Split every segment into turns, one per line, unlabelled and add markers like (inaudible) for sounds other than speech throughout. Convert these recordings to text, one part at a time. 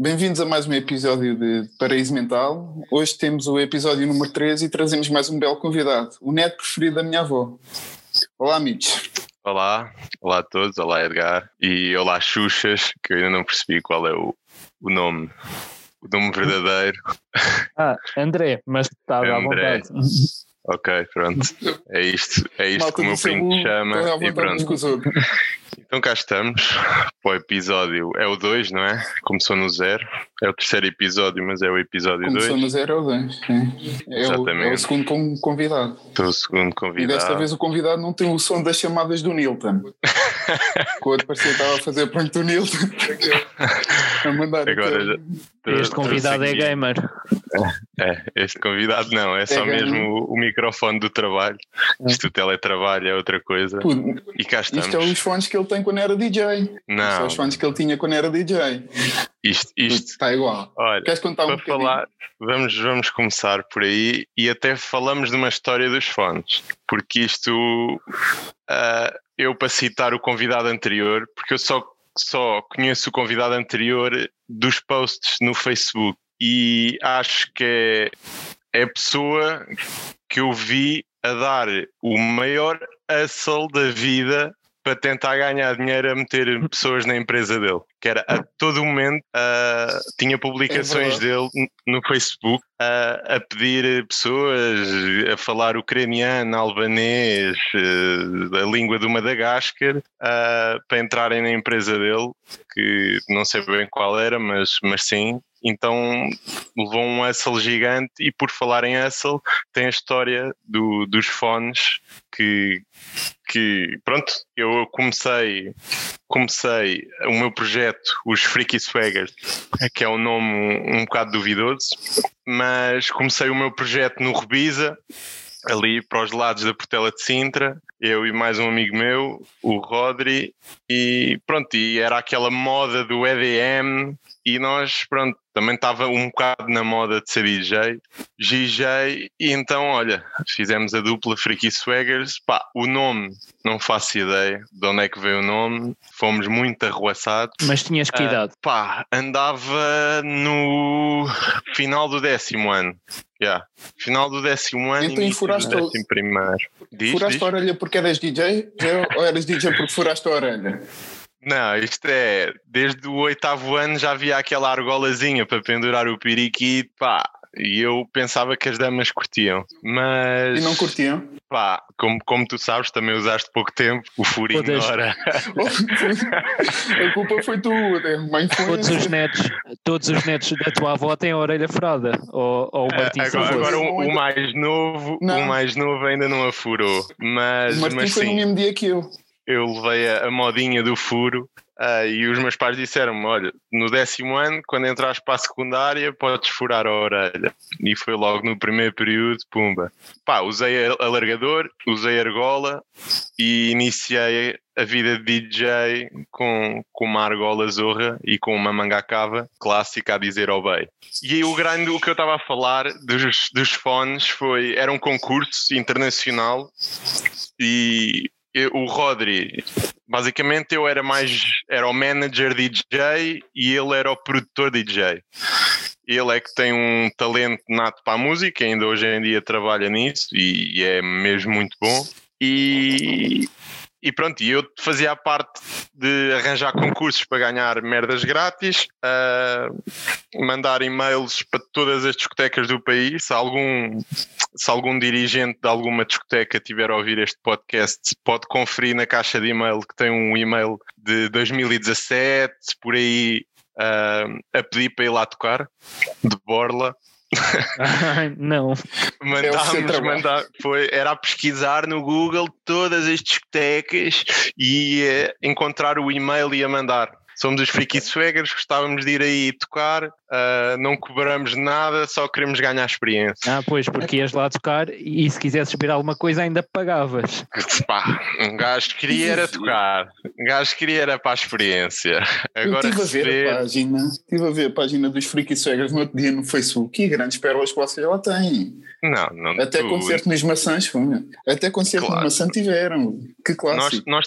Bem-vindos a mais um episódio de Paraíso Mental. Hoje temos o episódio número 13 e trazemos mais um belo convidado, o neto preferido da minha avó. Olá, Mitch.
Olá, olá a todos, olá Edgar e olá Xuxas, que eu ainda não percebi qual é o, o nome, o nome verdadeiro. (laughs)
Ah, André, mas está à vontade.
Ok, pronto. É isto, é isto
Malta
que o meu primo
Sabu,
chama e pronto. (laughs) Então cá estamos para o episódio, é o 2, não é? Começou no zero, é o terceiro episódio, mas é o episódio
Começou
2.
no 0 ou 2. É, o, é
Exatamente.
o segundo con- convidado.
Estou o segundo
E
convidado.
desta vez o convidado não tem o som das chamadas do Nilton. (laughs) Com o outro parecia que estava a fazer pronto do Nilton. (laughs) a mandar
Agora já-
Este convidado é gamer.
É, este convidado não, é só
gamer.
mesmo o, o microfone do trabalho. Isto o teletrabalho é outra coisa.
Pô,
E cá estamos.
Isto é os fones que ele tem quando era DJ.
Não,
os fones que ele tinha quando era DJ.
isto, isto
Está igual.
olha,
Queres contar um bocadinho?
falar, vamos, vamos começar por aí e até falamos de uma história dos fones, porque isto ah, eu para citar o convidado anterior, porque eu só, só conheço o convidado anterior dos posts no Facebook e acho que é, é a pessoa que eu vi a dar o maior hustle da vida para tentar ganhar dinheiro a meter pessoas na empresa dele. Que era a todo momento ah, tinha publicações
É
dele no Facebook ah, a pedir pessoas a falar ucraniano, albanês, ah, a língua do Madagascar para entrarem na empresa dele, que não sei bem qual era, mas, mas sim. Então levou um hustle gigante e por falar em hustle tem a história do- dos fones que, que pronto, eu comecei comecei o meu projeto, os Freaky Swaggers, que é um nome um, um bocado duvidoso, mas comecei o meu projeto no Rebisa, ali para os lados da Portela de Sintra, eu e mais um amigo meu, o Rodri, e pronto, e era aquela moda do EDM, e nós, pronto, também estava um bocado na moda de ser DJ, DJ, e então, olha, fizemos a dupla Freaky Swaggers, pá, o nome, não faço ideia de onde é que veio o nome, fomos muito arruaçados.
Mas tinhas que
Ah,
idade?
Pá, andava no final do décimo ano. Yeah. Final do décimo ano
Então, e furaste
do
o-
décimo primeiro. Diz,
Furaste
diz.
a orelha porque eras DJ ou eras DJ porque furaste a orelha?
Não, isto é, desde o oitavo ano já havia aquela argolazinha para pendurar o periquito, pá, e eu pensava que as damas curtiam, mas
E não curtiam?
pá, como, como tu sabes, também usaste pouco tempo, o furo ignora. (laughs)
a culpa foi tua, uma
Todos os netos, todos os netos da tua avó têm a orelha furada. Ou, ou o Martim
Agora, agora o, o mais novo,
Não.
o mais novo ainda não a furou, mas,
O Martim
mas
foi no
sim.
mesmo dia que eu.
Eu levei a, a modinha do furo ah, e os meus pais disseram-me: olha, no décimo ano, quando entrares para a secundária, podes furar a orelha. E foi logo no primeiro período, pumba. Pá, usei alargador, usei argola e iniciei a vida de DJ com, com uma argola zorra e com uma manga cava clássica a dizer obey. E aí o grande, o que eu estava a falar dos, dos fones foi, era um concurso internacional e o Rodri, basicamente eu era mais, era o manager DJ e ele era o produtor DJ. Ele é que tem um talento nato para a música, ainda hoje em dia trabalha nisso e, e é mesmo muito bom. E, e pronto, eu fazia a parte de arranjar concursos para ganhar merdas grátis, ah, mandar e-mails para todas as discotecas do país. Se algum, se algum dirigente de alguma discoteca tiver a ouvir este podcast, pode conferir na caixa de e-mail que tem um e-mail de 2017, por aí, ah, a pedir para ir lá tocar, de Borla.
Não.
Mandámos,
trabalho.
mandá, foi, era a pesquisar no Google todas as discotecas e eh, encontrar o e-mail e a mandar. Somos os Freaky Swaggers, gostávamos de ir aí tocar, ah, não cobramos nada, só queremos ganhar experiência.
Ah, pois, porque ias lá tocar e se quisesses beber alguma coisa ainda pagavas. (laughs)
Pá, um gajo queria era tocar, um gajo queria era para a experiência.
Eu
Agora
estive a ver a
receber,
página, estive a ver a página dos Freaky Swaggers no outro dia no Facebook e grandes pérolas que vocês lá têm.
não, não
Até
tu-
concerto nos maçãs, foi. Até concerto
Claro.
no maçã tiveram. Que clássico.
nós, nós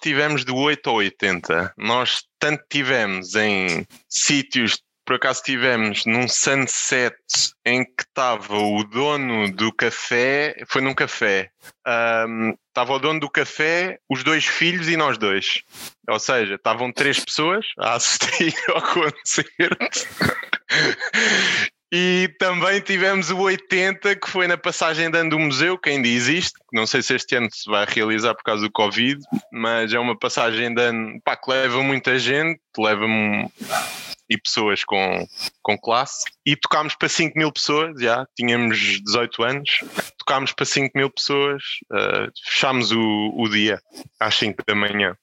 tivemos de 8 a 80. Nós tanto tivemos em sítios por acaso tivemos num sunset em que estava o dono do café, foi num café, um, estava o dono do café, os dois filhos e nós dois. Ou seja, estavam três pessoas a assistir (laughs) ao concerto. E também tivemos o 80, que foi na passagem de ano do museu, que ainda existe. Não sei se este ano se vai realizar por causa do Covid, mas é uma passagem de ano pá, que leva muita gente, leva e pessoas com, com classe. E tocámos para 5 mil pessoas, já tínhamos 18 anos, tocámos para 5 mil pessoas, uh, fechámos o, o dia às 5 da manhã.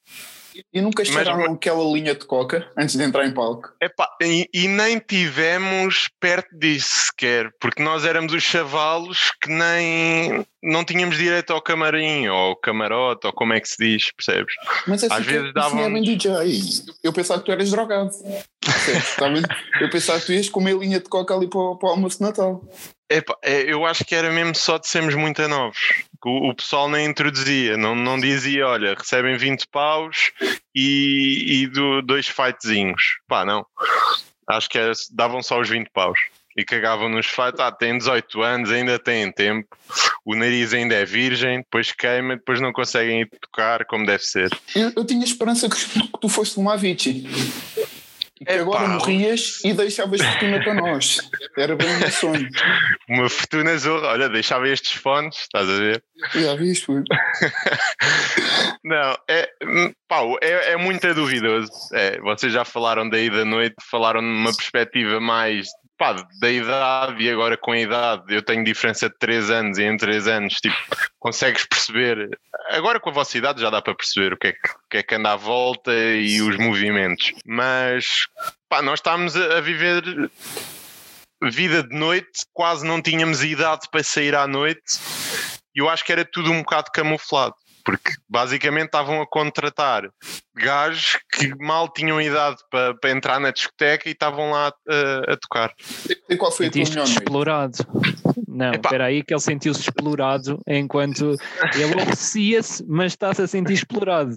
E nunca chegaram Mas, aquela linha de coca antes de entrar em palco?
Epá, e, e, nem tivemos perto disso sequer, porque nós éramos os chavalos que nem não tínhamos direito ao camarim ou ao camarote ou como é que se diz, percebes?
Mas é Às vezes davam. DJ. Eu pensava que tu eras drogado. (laughs) eu pensava que tu ias com uma linha de coca ali para, para o almoço de Natal.
Epa, é, eu acho que era mesmo só de sermos muito novos. O, o, pessoal nem introduzia, não, não dizia, olha, recebem 20 paus e, e do, dois fightzinhos. Pá, não. Acho que era, davam só os 20 paus. E cagavam nos fights, ah, tem 18 anos, ainda têm tempo, o nariz ainda é virgem, depois queima, depois não conseguem ir tocar como deve ser.
Eu, eu tinha esperança que, que tu fosse uma Avicii. É agora morrias e deixavas fortuna para nós. Era bem um sonho.
Uma fortuna zorra. Olha, deixava estes fones, estás a ver?
Já viste, (laughs)
Não, é, pá, é, é muito duvidoso. É, vocês já falaram daí da noite, falaram numa perspectiva mais pá, da idade e agora com a idade, eu tenho diferença de 3 anos e em 3 anos, tipo, (laughs) consegues perceber. Agora com a vossa idade já dá para perceber o que é que, que, é que anda à volta e os movimentos, mas pá, nós estamos a, a viver vida de noite, quase não tínhamos idade para sair à noite e eu acho que era tudo um bocado camuflado porque basicamente estavam a contratar gajos que mal tinham idade para, para entrar na discoteca e estavam lá a, a tocar.
E qual foi a tua melhor
explorado. Não, espera aí que ele sentiu-se explorado enquanto ele oferecia-se, mas está-se a sentir explorado.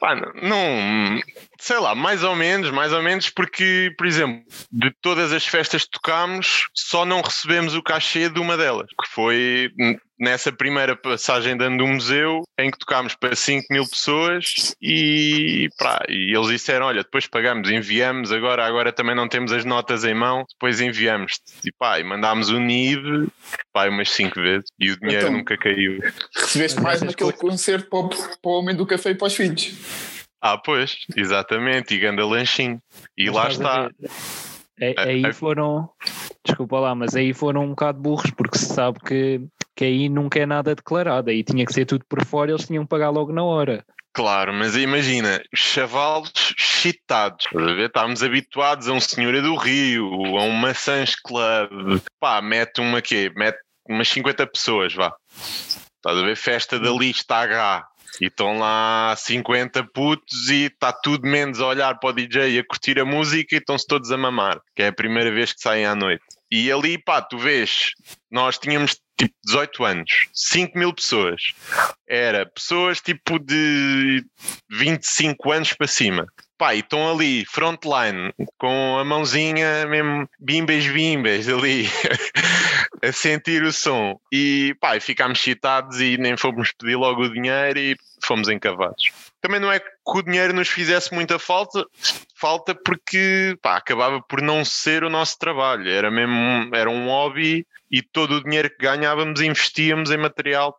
Pá, não, sei lá, mais ou menos, mais ou menos, porque, por exemplo, de todas as festas que tocámos, só não recebemos o cachê de uma delas, que foi nessa primeira passagem dando do museu, em que tocámos para 5 mil pessoas e, pá, e eles disseram: Olha, depois pagamos, enviamos, agora, agora também não temos as notas em mão, depois enviamos-te. E pá, e mandámos o NIB pá, umas 5 vezes e o dinheiro então, nunca caiu.
Recebeste mais naquele concerto para o, para o Homem do Café e para os filhos.
Ah, pois, exatamente, e ganda lanchinho. E lá está.
É, aí foram, desculpa lá, mas aí foram um bocado burros, porque se sabe que que aí nunca é nada declarado, aí tinha que ser tudo por fora, eles tinham que pagar logo na hora.
Claro, mas imagina, chavalos chitados, estamos habituados a um Senhora do Rio, a um Maçãs Club, pá, mete uma quê? Mete umas 50 pessoas, vá. Estás a ver? Festa da lista H. E estão lá 50 putos e está tudo menos a olhar para o DJ e a curtir a música e estão-se todos a mamar, que é a primeira vez que saem à noite. E ali, pá, tu vês, nós tínhamos tipo 18 anos, 5 mil pessoas. Era pessoas tipo de 25 anos para cima. Pá, e estão ali, frontline, com a mãozinha mesmo, bimbas, bimbas, ali, (laughs) a sentir o som. E pá, ficámos excitados e nem fomos pedir logo o dinheiro e fomos encavados. Também não é que o dinheiro nos fizesse muita falta, falta porque pá, acabava por não ser o nosso trabalho. Era mesmo era um hobby e todo o dinheiro que ganhávamos investíamos em material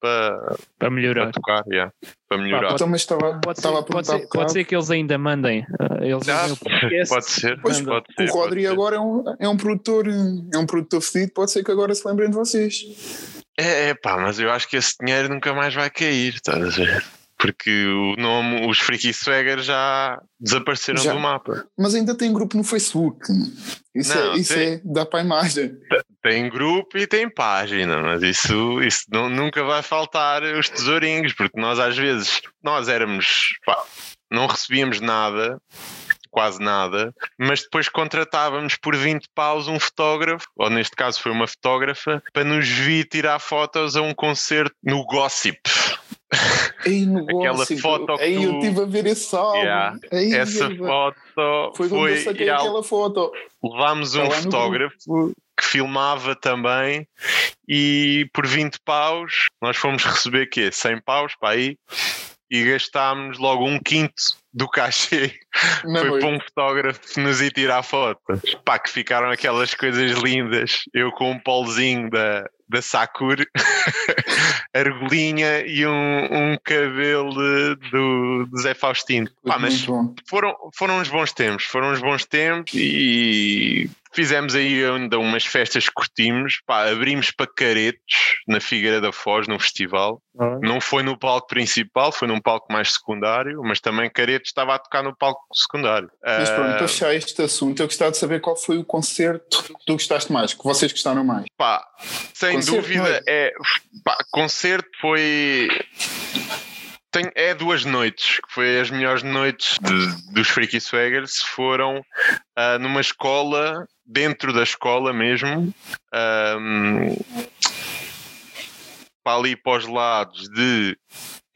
para,
para melhorar.
Para tocar, yeah, para melhorar.
Pode, então, estava,
pode,
estava
ser, pode, ser, pode ser que eles ainda mandem. Eh, eles
ah, podcast, pode ser, pois, pode
ser. O Rodri agora é um, é um produtor, é um produtor fedido, pode ser que agora se lembrem de vocês.
É, é pá, mas eu acho que esse dinheiro nunca mais vai cair, estás a ver? Porque o nome, os Freaky Swagger já desapareceram já, do mapa.
Mas ainda tem grupo no Facebook. Isso, não, é, isso é, dá para a imagem.
Tem grupo e tem página, mas isso, isso não, nunca vai faltar os tesourinhos, porque nós às vezes, nós éramos, pá, não recebíamos nada, quase nada, mas depois contratávamos por 20 paus um fotógrafo, ou neste caso foi uma fotógrafa, para nos vir tirar fotos a um concerto no Gossip. (laughs)
Aí, negócio,
aquela foto
aí
que
eu
tu-
estive a ver esse álbum.
Yeah.
Aí,
Essa foto
foi,
foi,
onde eu saquei
yeah,
aquela foto.
levámos um
no
fotógrafo que filmava também e por 20 paus nós fomos receber quê? 100 paus para aí e gastámos logo um quinto do cachê (laughs) foi para um fotógrafo nos ir tirar fotos. Pá, que ficaram aquelas coisas lindas. Eu com um polzinho da, da Sakura, (laughs) argolinha e um, um cabelo do, do Zé Faustino. Pá, mas foram, foram uns bons tempos, foram uns bons tempos e fizemos aí ainda umas festas que curtimos, pá, abrimos para Caretos na Figueira da Foz, num festival. Não foi no palco principal, foi num palco mais secundário, mas também Caretos estava a tocar no palco secundário.
Mas pronto,
Ah,
para fechar este assunto, eu gostava de saber qual foi o concerto que tu gostaste mais, que vocês gostaram mais.
pá, sem
Concerto,
dúvida,
não é?
pá, concerto foi. Tem, é duas noites, que foi as melhores noites de- dos Freaky Swaggers, foram ah, numa escola, dentro da escola mesmo, ahm, para ali para os lados de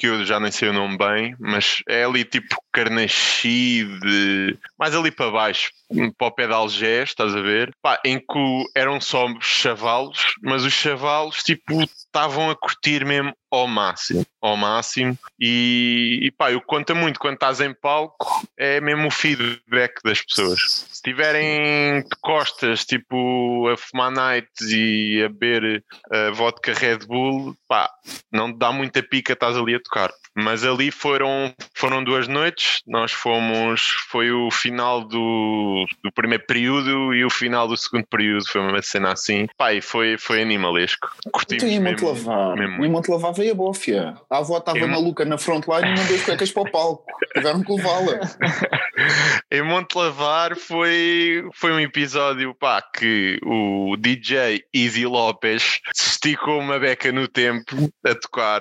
que eu já nem sei o nome bem, mas é ali tipo Carnaxide, mais ali para baixo, para o pé de Algés, estás a ver? Pá, em que o- eram só chavalos, mas os chavalos tipo estavam a curtir mesmo ao máximo, ao máximo. E, e pá, eu conta muito quando estás em palco, é mesmo o feedback das pessoas. Se estiverem de costas, tipo a fumar nights e a beber uh, vodka Red Bull, pá, não dá muita pica, estás ali a tocar. Mas ali foram, foram duas noites, nós fomos, foi o final do, do primeiro período e o final do segundo período, foi uma cena assim, e foi, foi animalesco. Curtimos
Então, em Monte
mesmo,
Lavar,
mesmo
em Monte Lavar veio a bófia. A avó estava
Em-
maluca na frontline e mandou as cuecas para o palco. Tiveram que levá-la. (laughs)
Em Monte Lavar foi, foi um episódio pá, que o DJ Easy Lopes esticou uma beca no tempo a tocar.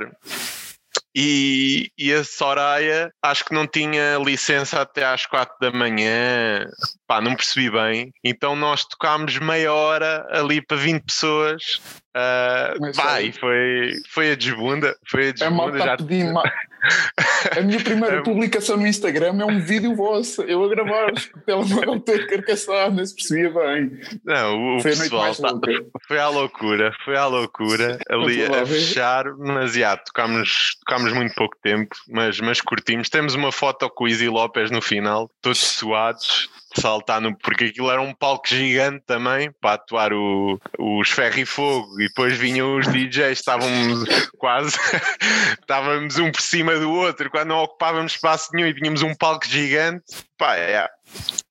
E, e a Soraya acho que não tinha licença até às quatro da manhã, pá, não percebi bem. Então nós tocámos meia hora ali para 20 pessoas.
Mas
pá,
sério?
e foi, foi a desbunda, foi a
A
desbunda.
malta
já
está a minha primeira
É-
publicação no Instagram é um vídeo vosso, eu a gravar-vos, (laughs) com o telemóvel todo carcaçado, não se percebia bem.
Não, o
Foi
pessoal tá- foi à loucura, foi à loucura ali a fechar, mas já, tocámos, tocámos muito pouco tempo, mas, mas curtimos. Temos uma foto com o Easy Lopes no final, todos suados, saltar no. porque aquilo era um palco gigante também para atuar o, os Ferro e Fogo, e depois vinham os DJs, estávamos quase, (laughs) estávamos um por cima do outro, quando não ocupávamos espaço nenhum e tínhamos um palco gigante. Pá, é,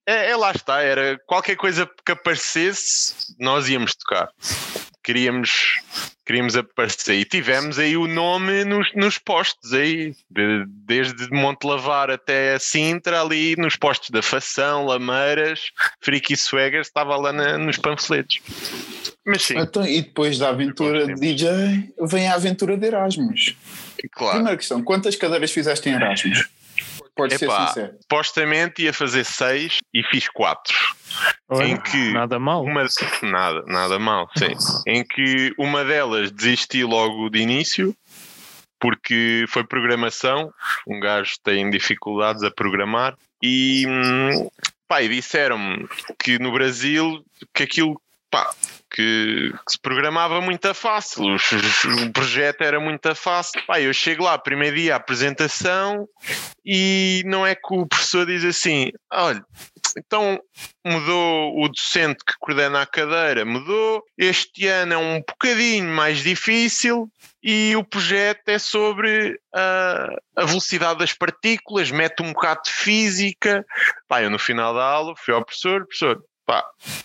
é, é lá está, era qualquer coisa que aparecesse, nós íamos tocar. Queríamos, queríamos aparecer e tivemos aí o nome nos, nos postos aí, de- desde Monte Lavar até Sintra, ali nos postos da Fação, Lameiras, Freaky Swaggers, estava lá na- nos panfletos. Mas sim,
Então, e depois da aventura de DJ, vem a aventura de Erasmus.
claro.
Primeira questão: quantas cadeiras fizeste em Erasmus? Pode ser sincero.
Supostamente ia fazer seis e fiz quatro.
Olha,
Em que
Nada mal.
Uma, nada, nada mal, sim. Em que uma delas desisti logo de início, porque foi programação, um gajo tem dificuldades a programar, e, hum, pá, e disseram-me que no Brasil que aquilo pá, que, que se programava muito fácil, os- (laughs) o projeto era muito fácil. Pá, eu chego lá, primeiro dia, apresentação, e não é que o professor diz assim: olha, então mudou o docente que coordena a cadeira, mudou. Este ano é um bocadinho mais difícil e o projeto é sobre a, a velocidade das partículas, mete um bocado de física. Pá, eu no final da aula fui ao professor, professor, pá,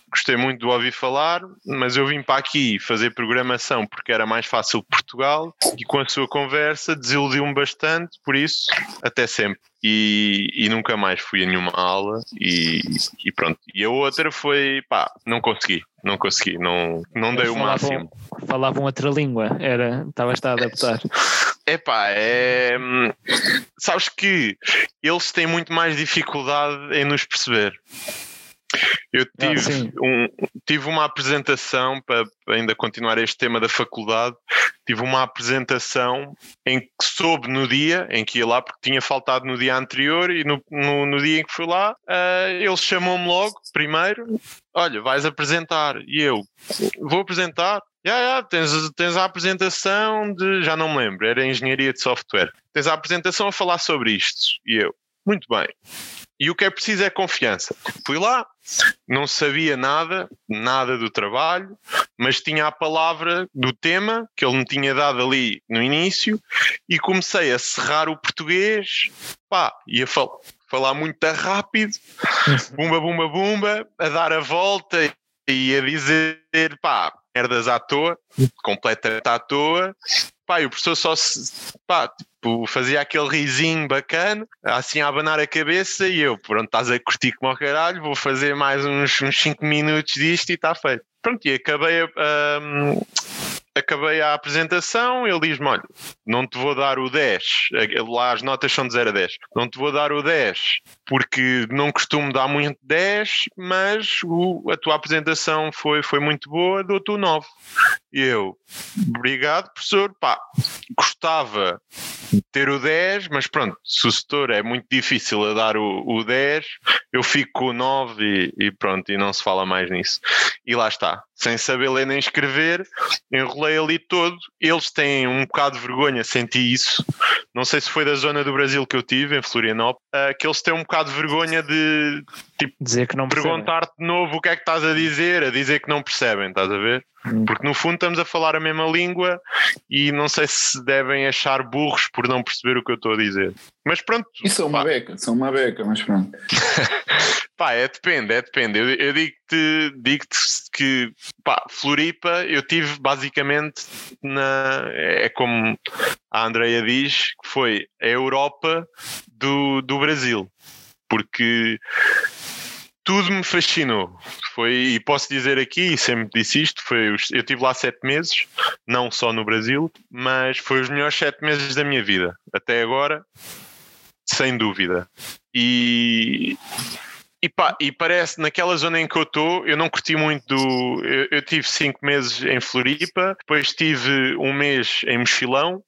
gostei muito de ouvir falar, mas eu vim para aqui fazer programação porque era mais fácil Portugal e com a sua conversa desiludiu-me bastante, por isso, até sempre. E, e nunca mais fui a nenhuma aula e, e pronto. E a outra foi, pá, não consegui, não consegui, não, não dei o máximo.
Falavam outra língua, era, estavas a adaptar.
Epá, é. Sabes que eles têm muito mais dificuldade em nos perceber. Eu ah, tive, ah, um, tive uma apresentação, para ainda continuar este tema da faculdade, tive uma apresentação em que soube no dia em que ia lá, porque tinha faltado no dia anterior, e no, no, no dia em que fui lá, uh, ele chamou-me logo, primeiro, olha, vais apresentar. E eu, vou apresentar? Já, yeah, yeah, tens, tens a apresentação de, já não me lembro, era engenharia de software. Tens a apresentação a falar sobre isto. E eu, muito bem. E o que é preciso é confiança. Fui lá, não sabia nada, nada do trabalho, mas tinha a palavra do tema que ele me tinha dado ali no início e comecei a serrar o português, pá, ia fal falar muito rápido, (laughs) bumba, bumba, bumba, a dar a volta e a dizer, pá, merdas à toa, completamente à toa, pá, e o professor só se, pá, tipo, fazia aquele risinho bacana, assim a abanar a cabeça e eu, pronto, estás a curtir como ao caralho, vou fazer mais uns 5 minutos disto e está feito. Pronto, e acabei a, um, acabei a apresentação, ele diz-me: Olha, não te vou dar o 10, lá as notas são de 0 a 10, não te vou dar o 10 porque não costumo dar muito 10, mas o, a tua apresentação foi, foi muito boa, dou-te o 9. E eu, obrigado, professor, pá, gostava de ter o 10, mas pronto, se o setor é muito difícil a dar o, o 10, eu fico com o 9 e, e pronto, e não se fala mais nisso. E lá está, sem saber ler nem escrever, enrolei ali todo. Eles têm um bocado de vergonha, senti isso. Não sei se foi da zona do Brasil que eu tive, em Florianópolis, uh, que eles têm um bocado de vergonha de tipo,
dizer que não
perguntar-te de novo o que é que estás a dizer, a dizer que não percebem, estás a ver? Hum. Porque no fundo estamos a falar a mesma língua e não sei se devem achar burros por não perceber o que eu estou a dizer. Mas pronto.
Isso é uma pá. beca, são uma beca, mas pronto. (laughs)
pá, é depende, é depende. Eu, eu digo-te digo que pá, Floripa eu tive basicamente na. É como a Andrea diz, que foi a Europa do, do Brasil. Porque tudo me fascinou. Foi, e posso dizer aqui, e sempre disse isto, foi eu tive lá sete meses, não só no Brasil, mas foi os melhores sete meses da minha vida. Até agora, sem dúvida. E, e, pá, e parece, naquela zona em que eu estou, eu não curti muito do. Eu, eu, tive cinco meses em Floripa, depois tive um mês em Mochilão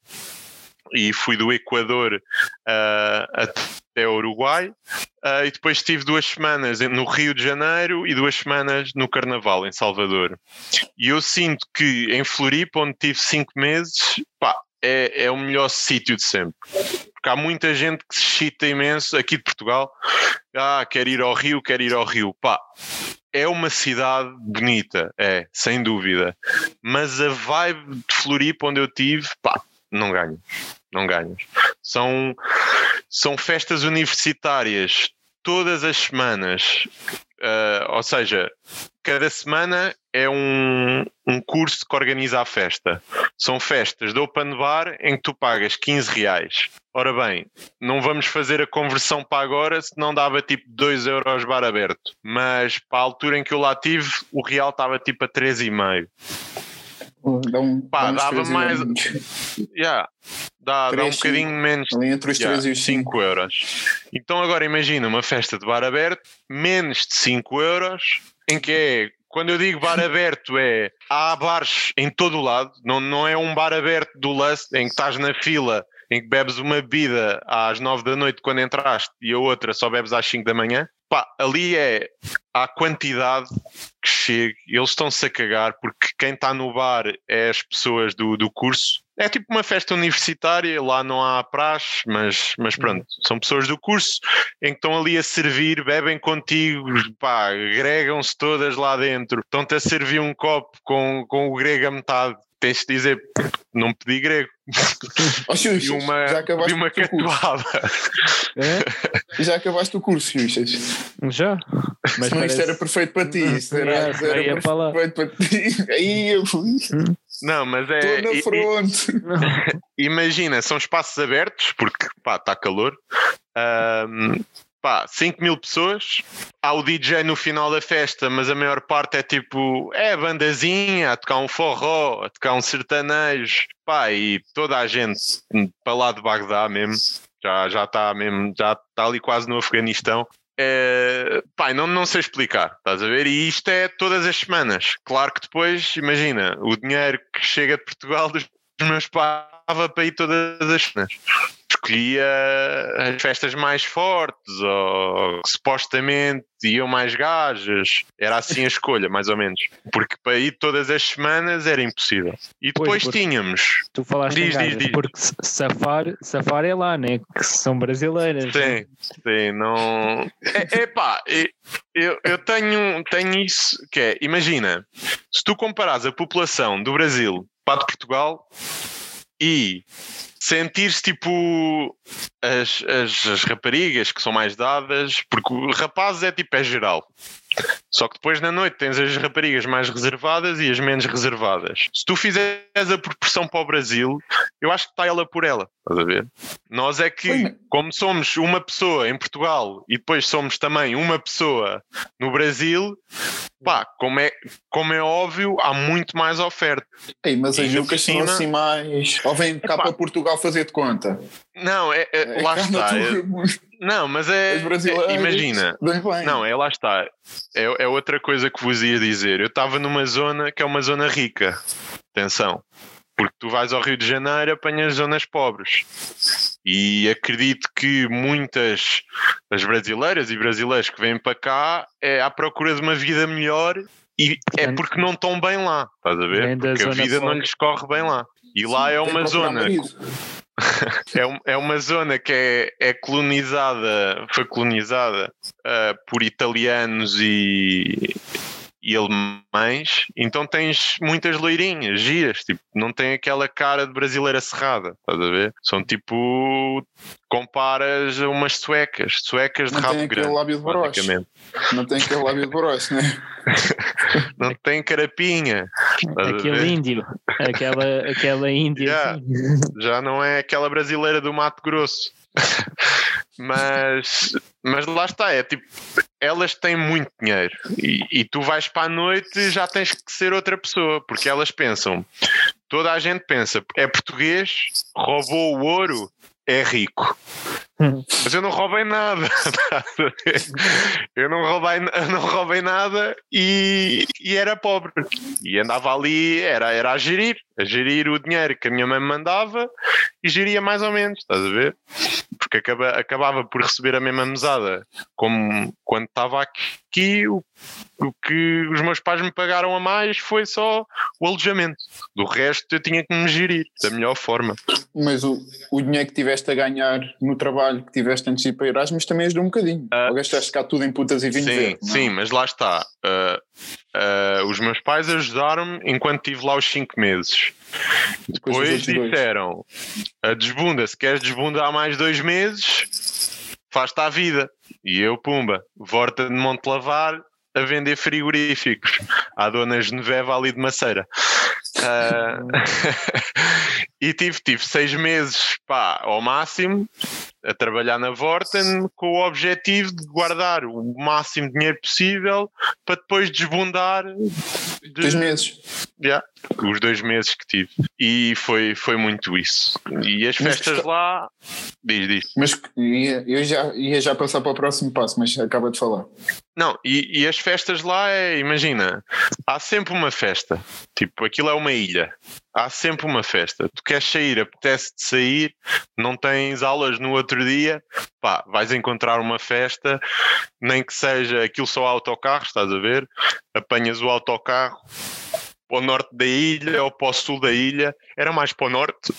e fui do Equador uh, até o Uruguai. Uh, e depois tive duas semanas no Rio de Janeiro e duas semanas no Carnaval, em Salvador. E eu sinto que em Floripa, onde tive cinco meses, pá, é, é o melhor sítio de sempre. Porque há muita gente que se chita imenso aqui de Portugal. Ah, quer ir ao Rio, quer ir ao Rio. Pá, é uma cidade bonita, é, sem dúvida. Mas a vibe de Floripa, onde eu tive, pá, não ganho. Não ganhas. São, são festas universitárias todas as semanas. Uh, ou seja, cada semana é um, um curso que organiza a festa. São festas de open bar em que tu pagas 15 reais. Ora bem, não vamos fazer a conversão para agora, senão dava tipo 2 euros bar aberto. Mas para a altura em que eu lá tive, o real estava tipo a 3,5.
Dá um,
dá dava mais. Yeah, dá, 3, dá um bocadinho menos.
Entre os yeah, 3 e os 5.
5 euros. Então agora imagina uma festa de bar aberto, menos de 5 euros, em que é quando eu digo bar aberto é há bares em todo o lado, não, não é um bar aberto do Lust em que estás na fila em que bebes uma bebida às 9 da noite quando entraste e a outra só bebes às 5 da manhã. Pá, ali é a quantidade que chega, eles estão-se a cagar porque quem está no bar é as pessoas do, do curso. É tipo uma festa universitária, lá não há praxe, mas, mas pronto, são pessoas do curso em que estão ali a servir, bebem contigo, pá, agregam-se todas lá dentro, estão-te a servir um copo com, com o grego a metade tens de dizer, não pedi grego. (laughs)
Oh, Xuxas, e uma, já acabaste
uma catuada.
É? Já acabaste o curso, Xuxas.
Já.
Mas parece... isto era perfeito para ti. Isto era, era, era perfeito para ti. Aí eu fui.
Não, mas é.
Estou na fronte.
Imagina, são espaços abertos, porque pá, está calor. Um, pá, 5 mil pessoas. Há o DJ no final da festa, mas a maior parte é tipo, é bandazinha, a tocar um forró, a tocar um sertanejo, pá, e toda a gente para lá de Bagdá mesmo, já já está mesmo, já está ali quase no Afeganistão. é, pá, não, não sei explicar, estás a ver? E isto é todas as semanas. Claro que depois, imagina, o dinheiro que chega de Portugal dos meus pais para ir todas as semanas escolhia as festas mais fortes ou que supostamente iam mais gajas. Era assim a escolha, mais ou menos. Porque para ir todas as semanas era impossível. E depois pois, tínhamos.
Tu falaste diz, gajas, diz, diz. porque safar, safar é lá, né? Que são brasileiras.
Sim, né? sim, não. É, é pá, eu, eu tenho, tenho isso que é, imagina, se tu comparares a população do Brasil para a de Portugal e sentir-se tipo as, as, as, raparigas que são mais dadas, porque o rapaz é tipo é geral. Só que depois na noite tens as raparigas mais reservadas e as menos reservadas. Se tu fizeres a proporção para o Brasil, eu acho que está ela por ela. Estás a ver? Nós é que, como somos uma pessoa em Portugal e depois somos também uma pessoa no Brasil, pá, como é, como é óbvio, há muito mais oferta.
Ei, mas as Jucas são assim mais. Ou vem cá para Portugal fazer de conta.
Não, é, é, é lá está. É, não, mas é. é imagina. Não, é lá está. É, é outra coisa que vos ia dizer. Eu estava numa zona que é uma zona rica. Atenção. Porque tu vais ao Rio de Janeiro apanhas zonas pobres. E acredito que muitas das brasileiras e brasileiros que vêm para cá é à procura de uma vida melhor e é porque não estão bem lá, estás a ver? Porque a vida não lhes corre bem lá. E lá é uma zona. (laughs) é, é uma zona que é, é colonizada, foi colonizada uh, por italianos e, e alemães, então tens muitas loirinhas, giras, tipo, não tem aquela cara de brasileira cerrada, estás a ver? São tipo, comparas a umas suecas, suecas de não rabo grande. Lábio de
basicamente. Não tem aquele lábio de broche, né? (laughs)
não tem carapinha.
Aquele índio, aquela, aquela índia. (laughs)
Já, assim. já não é aquela brasileira do Mato Grosso. (laughs) mas, mas lá está, é tipo, elas têm muito dinheiro e, e tu vais para a noite e já tens que ser outra pessoa, porque elas pensam, toda a gente pensa, é português, roubou o ouro, é rico. Mas eu não roubei nada. (laughs) eu não roubei, eu não roubei nada e, e era pobre. E andava ali, era, era a gerir, a gerir o dinheiro que a minha mãe me mandava e geria mais ou menos, estás a ver? Porque acaba, acabava por receber a mesma mesada como quando estava aqui, o, o que os meus pais me pagaram a mais foi só o alojamento. Do resto eu tinha que me gerir da melhor forma.
Mas o, o dinheiro que tiveste a ganhar no trabalho que tiveste antes de ir para Erasmus também ajudou um bocadinho. Uh, Ou gastaste cá tudo em putas e vinho
sim,
verde,
Sim, mas lá está. Uh, uh, os meus pais ajudaram-me enquanto estive lá os 5 meses. Depois, Depois disseram: a desbunda, se queres desbundar mais dois meses, faz-te à vida. E eu, pumba, volta de Monte Lavar a vender frigoríficos à dona Genevieve ali de Maceira. Uh, (laughs) e tive, tive seis meses pá, ao máximo a trabalhar na Vorten com o objetivo de guardar o máximo de dinheiro possível para depois desbundar. De,
dois meses.
Yeah, os dois meses que tive. E foi, foi muito isso. E as festas lá. Diz, diz.
Mas eu já, ia já passar para o próximo passo, mas acaba de falar.
Não, e, e as festas lá é, imagina, há sempre uma festa. Tipo, aquilo é uma ilha há sempre uma festa. Tu queres sair, apetece-te sair, não tens aulas no outro dia, pá, vais encontrar uma festa, nem que seja aquilo só autocarro, estás a ver? Apanhas o autocarro para o norte da ilha ou para o sul da ilha, era mais para o norte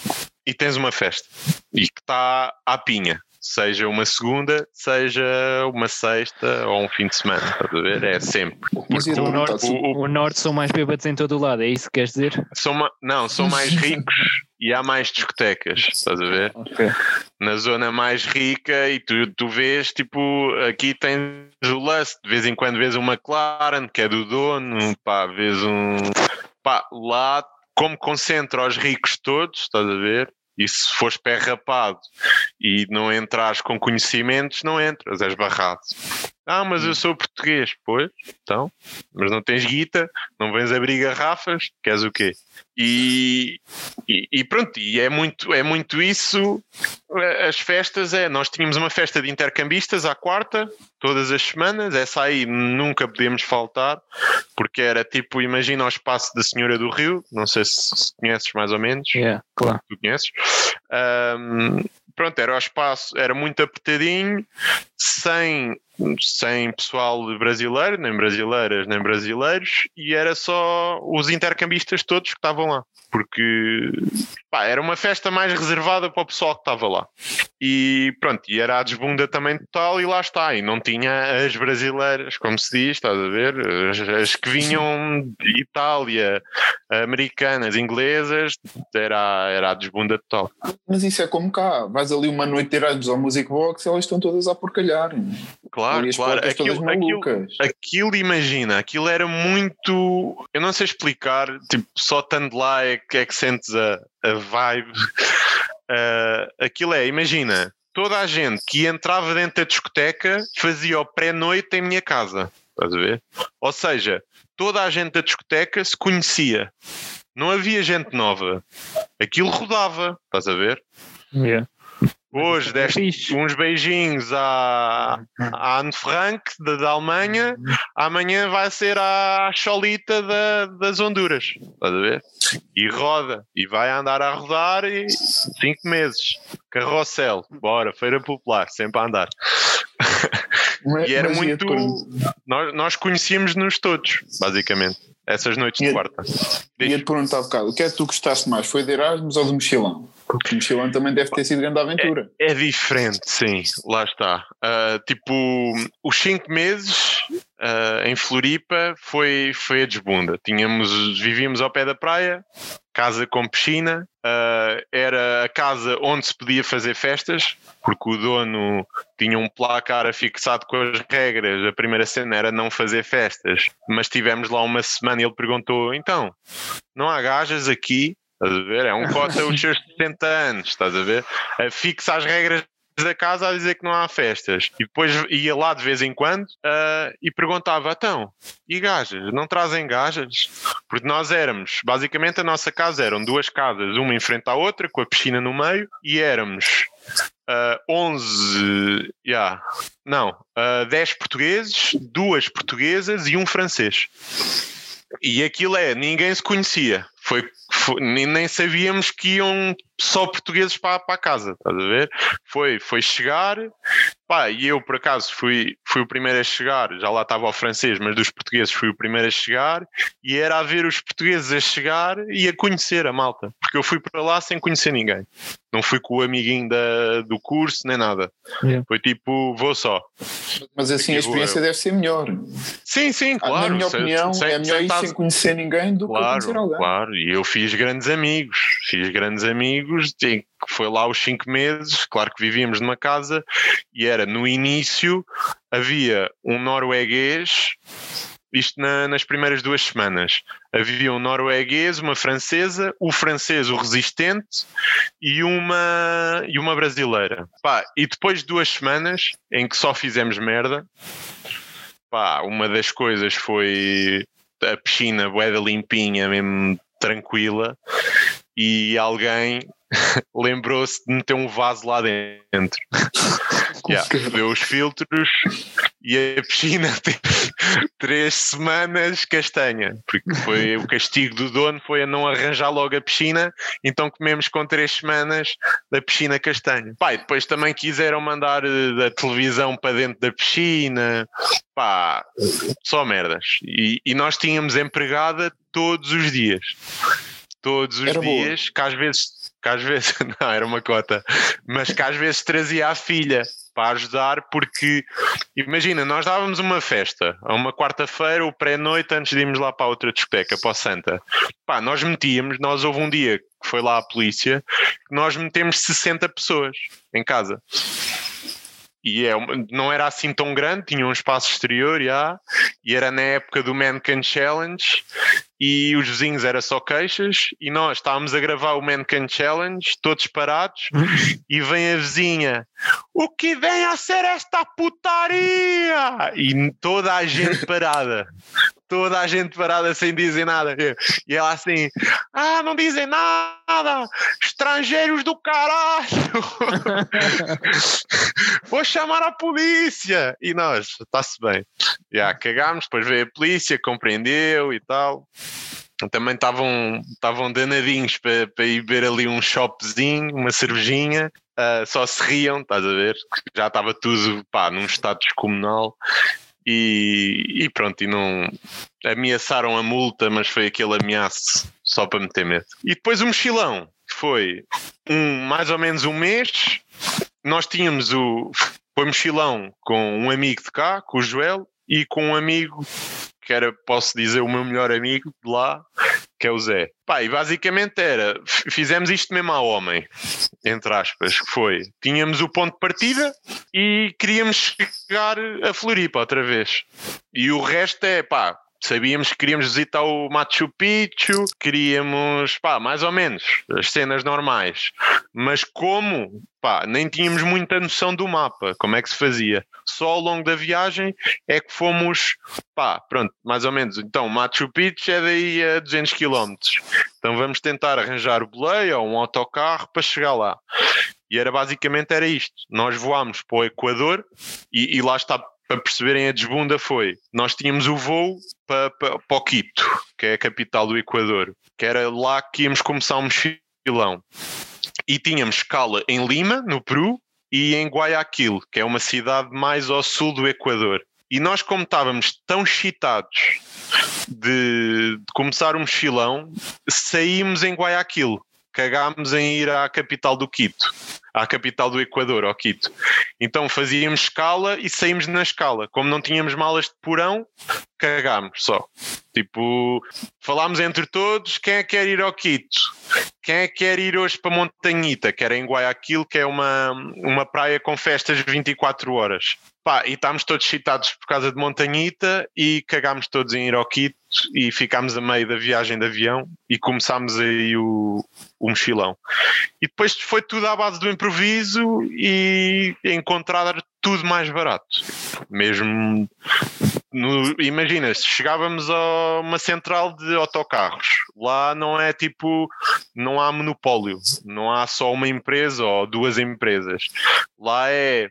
e tens uma festa e que está à pinha seja uma segunda, seja uma sexta ou um fim de semana, estás a ver? É sempre.
Mas o, norte, o, o, norte são mais bêbados em todo o lado, é isso que queres dizer?
São, não, são mais (laughs) ricos e há mais discotecas, estás a ver? Okay. Na zona mais rica e tu, tu vês, tipo, aqui tens o Lust, de vez em quando vês uma McLaren, que é do dono, pá, vês um... Pá, lá como concentra os ricos todos, estás a ver? E se fores pé rapado e não entras com conhecimentos, não entras, és barrado. Ah, mas eu hum. sou português, pois, então, mas não tens guita, não vens abrir garrafas, queres o quê? E, e, e, pronto, e é muito, é muito isso. As festas é. Nós tínhamos uma festa de intercambistas à quarta, todas as semanas. Essa aí nunca podíamos faltar, porque era tipo, imagina o espaço da Senhora do Rio. Não sei se conheces mais ou menos.
Yeah, claro.
Tu conheces. Um, pronto, era o espaço, era muito apertadinho, sem, sem pessoal brasileiro, nem brasileiras, nem brasileiros, e era só os intercambistas todos que estavam lá porque pá, era uma festa mais reservada para o pessoal que estava lá. E pronto, e era a desbunda também total, e lá está. E não tinha as brasileiras, como se diz, estás a ver? As, as que vinham de Itália, americanas, inglesas, era, era a desbunda total.
Mas isso é como cá, vais ali uma noite Erasmus ao Music Box e elas estão todas a porcalhar.
Claro, claro. Aquilo, aquilo, aquilo, imagina, aquilo era muito. Eu não sei explicar, tipo, só estando lá é que, é que sentes a, a vibe. Uh, (laughs) aquilo é, imagina, toda a gente que entrava dentro da discoteca fazia o pré-noite em minha casa. Estás a ver? Ou seja, toda a gente da discoteca se conhecia. Não havia gente nova. Aquilo rodava, estás a ver?
Yeah.
Hoje deste uns beijinhos à, à Anne Frank da, da Alemanha, amanhã vai ser à Cholita da, das Honduras, estás a ver? E roda, e vai andar a rodar e cinco meses. Carrossel, bora, feira popular, sempre a andar. (laughs) e era muito. Nós, nós conhecíamos-nos todos, basicamente, essas noites de quarta.
Ia-te perguntar um bocado, o que é que tu gostaste mais? Foi de Erasmus ou de mochilão? O mochilão também deve ter sido grande aventura.
É, é diferente, sim, lá está. Uh, tipo, os cinco meses uh, em Floripa foi, foi a desbunda. Tínhamos, vivíamos ao pé da praia, casa com piscina, uh, era a casa onde se podia fazer festas, porque o dono tinha um placar afixado com as regras. A primeira cena era não fazer festas, mas tivemos lá uma semana e ele perguntou: então, não há gajas aqui? Estás a ver? É um cota os seus 70 anos, estás a ver? Fixa as regras da casa a dizer que não há festas. E depois ia lá de vez em quando uh, e perguntava: então, e gajas? Não trazem gajas? Porque nós éramos, basicamente a nossa casa eram duas casas, uma em frente à outra, com a piscina no meio, e éramos uh, 11, yeah, não, uh, 10 portugueses, duas portuguesas e um francês. E aquilo é, ninguém se conhecia. Foi, foi, nem sabíamos que iam só portugueses para, para a casa, estás a ver? Foi, foi chegar, pá, e eu por acaso fui, fui o primeiro a chegar, já lá estava o francês, mas dos portugueses fui o primeiro a chegar, e era a ver os portugueses a chegar e a conhecer a malta, porque eu fui para lá sem conhecer ninguém. Não fui com o amiguinho da, do curso nem nada. Yeah. Foi tipo, vou só.
Mas assim Aqui a experiência deve ser melhor.
Sim, sim, claro.
Na minha opinião, sem, é melhor ir sem conhecer ninguém do
claro,
que conhecer alguém.
Claro, e eu fiz grandes amigos, fiz grandes amigos, que foi lá os cinco meses, claro que vivíamos numa casa, e era no início, havia um norueguês isto na, nas primeiras duas semanas. Havia um norueguês, uma francesa, o francês, o resistente e uma, e uma brasileira. Pá, e depois de duas semanas em que só fizemos merda, pá, uma das coisas foi a piscina boeda limpinha, mesmo tranquila, e alguém (laughs) lembrou-se de meter um vaso lá dentro. (laughs) yeah, deu os filtros e a piscina (laughs) teve três semanas castanha, porque foi o castigo do dono foi a não arranjar logo a piscina, então comemos com três semanas da piscina castanha. E depois também quiseram mandar eh, a televisão para dentro da piscina, pá, só merdas. E, e nós tínhamos empregada todos os dias. Todos os Era dias, boa. que às vezes que às vezes, (laughs) não, era uma cota, mas que às vezes trazia a filha para ajudar, porque imagina, nós dávamos uma festa a uma quarta-feira, o pré-noite, antes de irmos lá para outra discoteca, para o Santa. Pá, nós metíamos, nós houve um dia que foi lá a polícia, nós metemos 60 pessoas em casa e é, não era assim tão grande, tinha um espaço exterior já, e era na época do Mancan Challenge e os vizinhos era só queixas e nós estávamos a gravar o Mancan Challenge, todos parados, (laughs) e vem a vizinha, o que vem a ser esta putaria? E toda a gente parada. Toda a gente parada sem dizer nada. E ela assim, ah, não dizem nada, estrangeiros do caralho, (laughs) vou chamar a polícia. E nós, está-se bem. Já cagámos, depois veio a polícia, compreendeu e tal também estavam estavam danadinhos para, para ir ver ali um shopzinho, uma cervejinha, uh, só se riam, estás a ver? Já estava tudo pá, num estado descomunal e, e pronto, e não ameaçaram a multa, mas foi aquele ameaço só para meter medo. E depois o mochilão foi um, mais ou menos um mês. Nós tínhamos o foi mochilão com um amigo de cá, com o Joel, e com um amigo que era, posso dizer, o meu melhor amigo de lá, que é o Zé. Pá, e basicamente era, fizemos isto mesmo ao homem, entre aspas, que foi, tínhamos o ponto de partida e queríamos chegar a Floripa outra vez. E o resto é, pá, sabíamos que queríamos visitar o Machu Picchu, queríamos, pá, mais ou menos, as cenas normais. Mas como, pá, nem tínhamos muita noção do mapa, como é que se fazia. Só ao longo da viagem é que fomos, pá, pronto, mais ou menos. Então, Machu Picchu é daí a 200 km. Então vamos tentar arranjar o boleio ou um autocarro para chegar lá. E era basicamente era isto. Nós voámos para o Equador e, e lá está para perceberem a desbunda foi, nós tínhamos o voo para, para, para o Quito, que é a capital do Equador, que era lá que íamos começar um mochilão. E tínhamos escala em Lima, no Peru, e em Guayaquil, que é uma cidade mais ao sul do Equador. E nós, como estávamos tão excitados de, de começar um mochilão, saímos em Guayaquil cagámos em ir à capital do Quito, à capital do Equador, ao Quito. Então fazíamos escala e saímos na escala. Como não tínhamos malas de porão, cagámos só. Tipo, falámos entre todos quem é que quer ir ao Quito, quem é que quer ir hoje para Montanhita, que era em Guayaquil, que é uma, uma praia com festas 24 horas. Pá, e estávamos todos excitados por causa de Montanhita e cagámos todos em ir ao Quito e ficámos a meio da viagem de avião e começámos aí o, o mochilão. E depois foi tudo à base do improviso e encontrar tudo mais barato. Mesmo no, imagina, se chegávamos a uma central de autocarros, lá não é tipo, não há monopólio, não há só uma empresa ou duas empresas. Lá é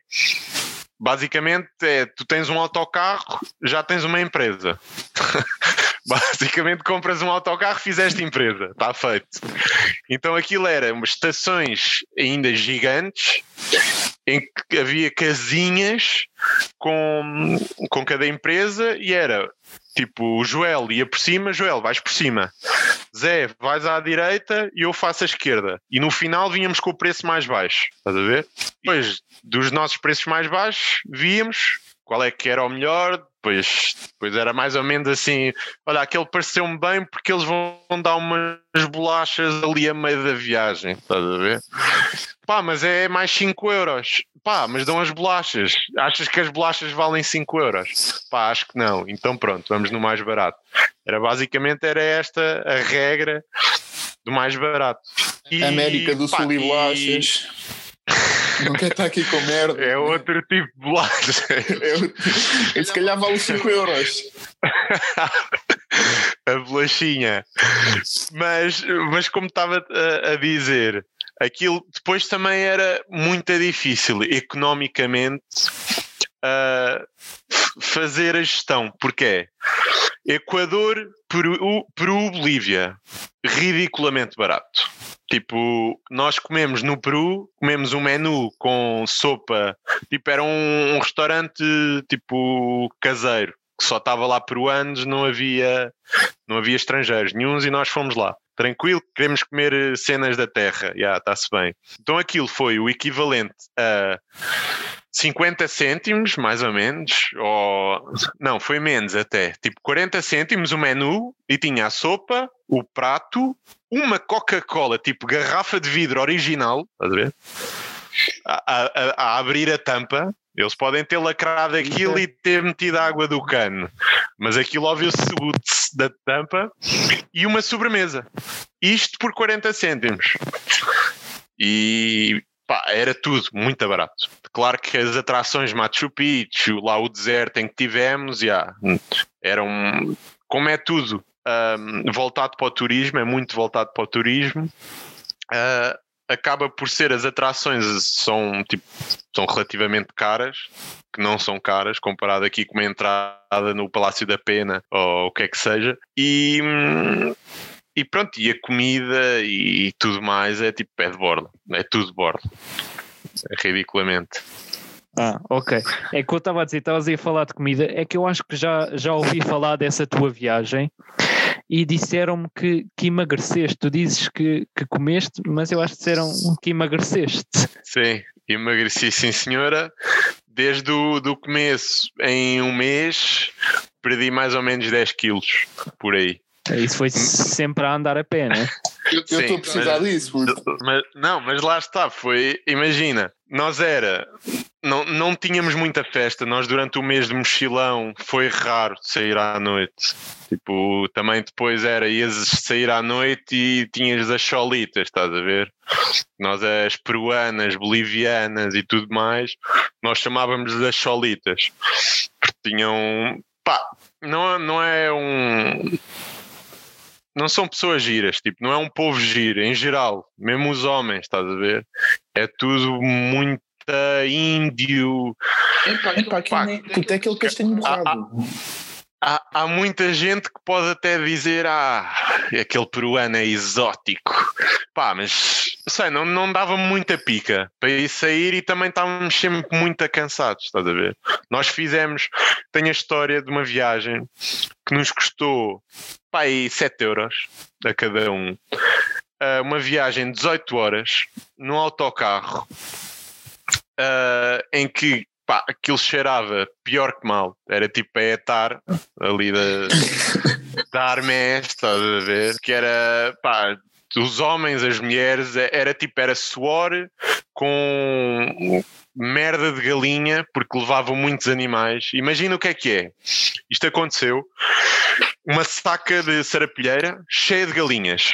basicamente é tu tens um autocarro, já tens uma empresa. (laughs) basicamente compras um autocarro, fizeste empresa, está feito. Então aquilo era estações ainda gigantes em que havia casinhas com, com cada empresa e era tipo o Joel ia por cima, Joel vais por cima, Zé vais à direita e eu faço à esquerda. E no final vínhamos com o preço mais baixo, estás a ver? Depois dos nossos preços mais baixos, víamos qual é que era o melhor, depois, depois era mais ou menos assim, olha, aquele pareceu-me bem porque eles vão dar umas bolachas ali a meio da viagem, estás a ver? Pá, mas é mais 5 euros. Pá, mas dão as bolachas. Achas que as bolachas valem 5 euros? Pá, acho que não. Então pronto, vamos no mais barato. Era basicamente era esta a regra do mais barato.
E, América do pá, Sul e bolachas. Não quer estar aqui com merda.
É outro tipo de bolacha.
É se calhar vale 5 euros. (laughs)
a bolachinha. Mas, mas como estava a, a dizer, aquilo depois também era muito difícil economicamente uh, fazer a gestão. Porquê? Equador, Peru, Peru, Bolívia, ridiculamente barato. Tipo, nós comemos no Peru, comemos um menu com sopa, tipo, era um, um restaurante tipo caseiro, que só estava lá peruanos, não havia, não havia estrangeiros nenhums e nós fomos lá. Tranquilo, queremos comer cenas da terra, já, está-se bem. Então aquilo foi o equivalente a 50 cêntimos, mais ou menos, ou não, foi menos até, tipo 40 cêntimos o menu e tinha a sopa, o prato, uma Coca-Cola, tipo garrafa de vidro original, estás a ver? A, a, a, abrir a tampa, eles podem ter lacrado aquilo e ter metido a água do cano, mas aquilo ouviu-se o da tampa e uma sobremesa. Isto por 40 cêntimos. E pá, era tudo muito barato. Claro que as atrações Machu Picchu, lá o deserto em que tivemos, yeah, eram como é tudo um, voltado para o turismo, é muito voltado para o turismo, uh, acaba por ser as atrações são, tipo, são relativamente caras, que não são caras, comparado aqui com uma entrada no Palácio da Pena ou o que é que seja. E, e pronto, e a comida e tudo mais é tipo pé de borla, é tudo borla. É ridiculamente.
Ah, ok. É que eu estava a dizer, estavas a falar de comida, é que eu acho que já, já ouvi falar dessa tua viagem e disseram-me que, que emagreceste. Tu dizes que, que comeste, mas eu acho que disseram que emagreceste.
Sim, emagreci sim senhora. Desde o do começo, em um mês, perdi mais ou menos 10 quilos, por aí.
Isso foi sempre a andar a pé, né? (laughs)
Eu estou a precisar mas, disso. Porque...
Mas, não, mas lá está, foi, imagina, nós era, não, não tínhamos muita festa, nós durante o mês de mochilão foi raro sair à noite. Tipo, também depois era, ias sair à noite e tinhas as cholitas, estás a ver? Nós as peruanas, bolivianas e tudo mais, nós chamávamos as cholitas. Porque tinham, pá, não, não é um não são pessoas giras, tipo, não é um povo giro, em geral, mesmo os homens, estás a ver? É tudo muito índio.
Epá, pá, nem, puto, é aquele castanho borrado.
Há, há, muita gente que pode até dizer ah, aquele peruano é exótico. Pá, mas sei, não, não dava muita pica para ir sair e também estávamos sempre muito cansados, estás a ver? Nós fizemos, tenho a história de uma viagem que nos custou pá, aí 7 euros a cada um. Uma viagem de 18 horas num autocarro uh, em que pá, aquilo cheirava pior que mal. Era tipo a etar ali da, da Armés, estás a ver? Que era pá, os homens, as mulheres, era tipo, era suor com merda de galinha, porque levavam muitos animais. Imagina o que é que é. Isto aconteceu. Uma saca de sarapilheira cheia de galinhas.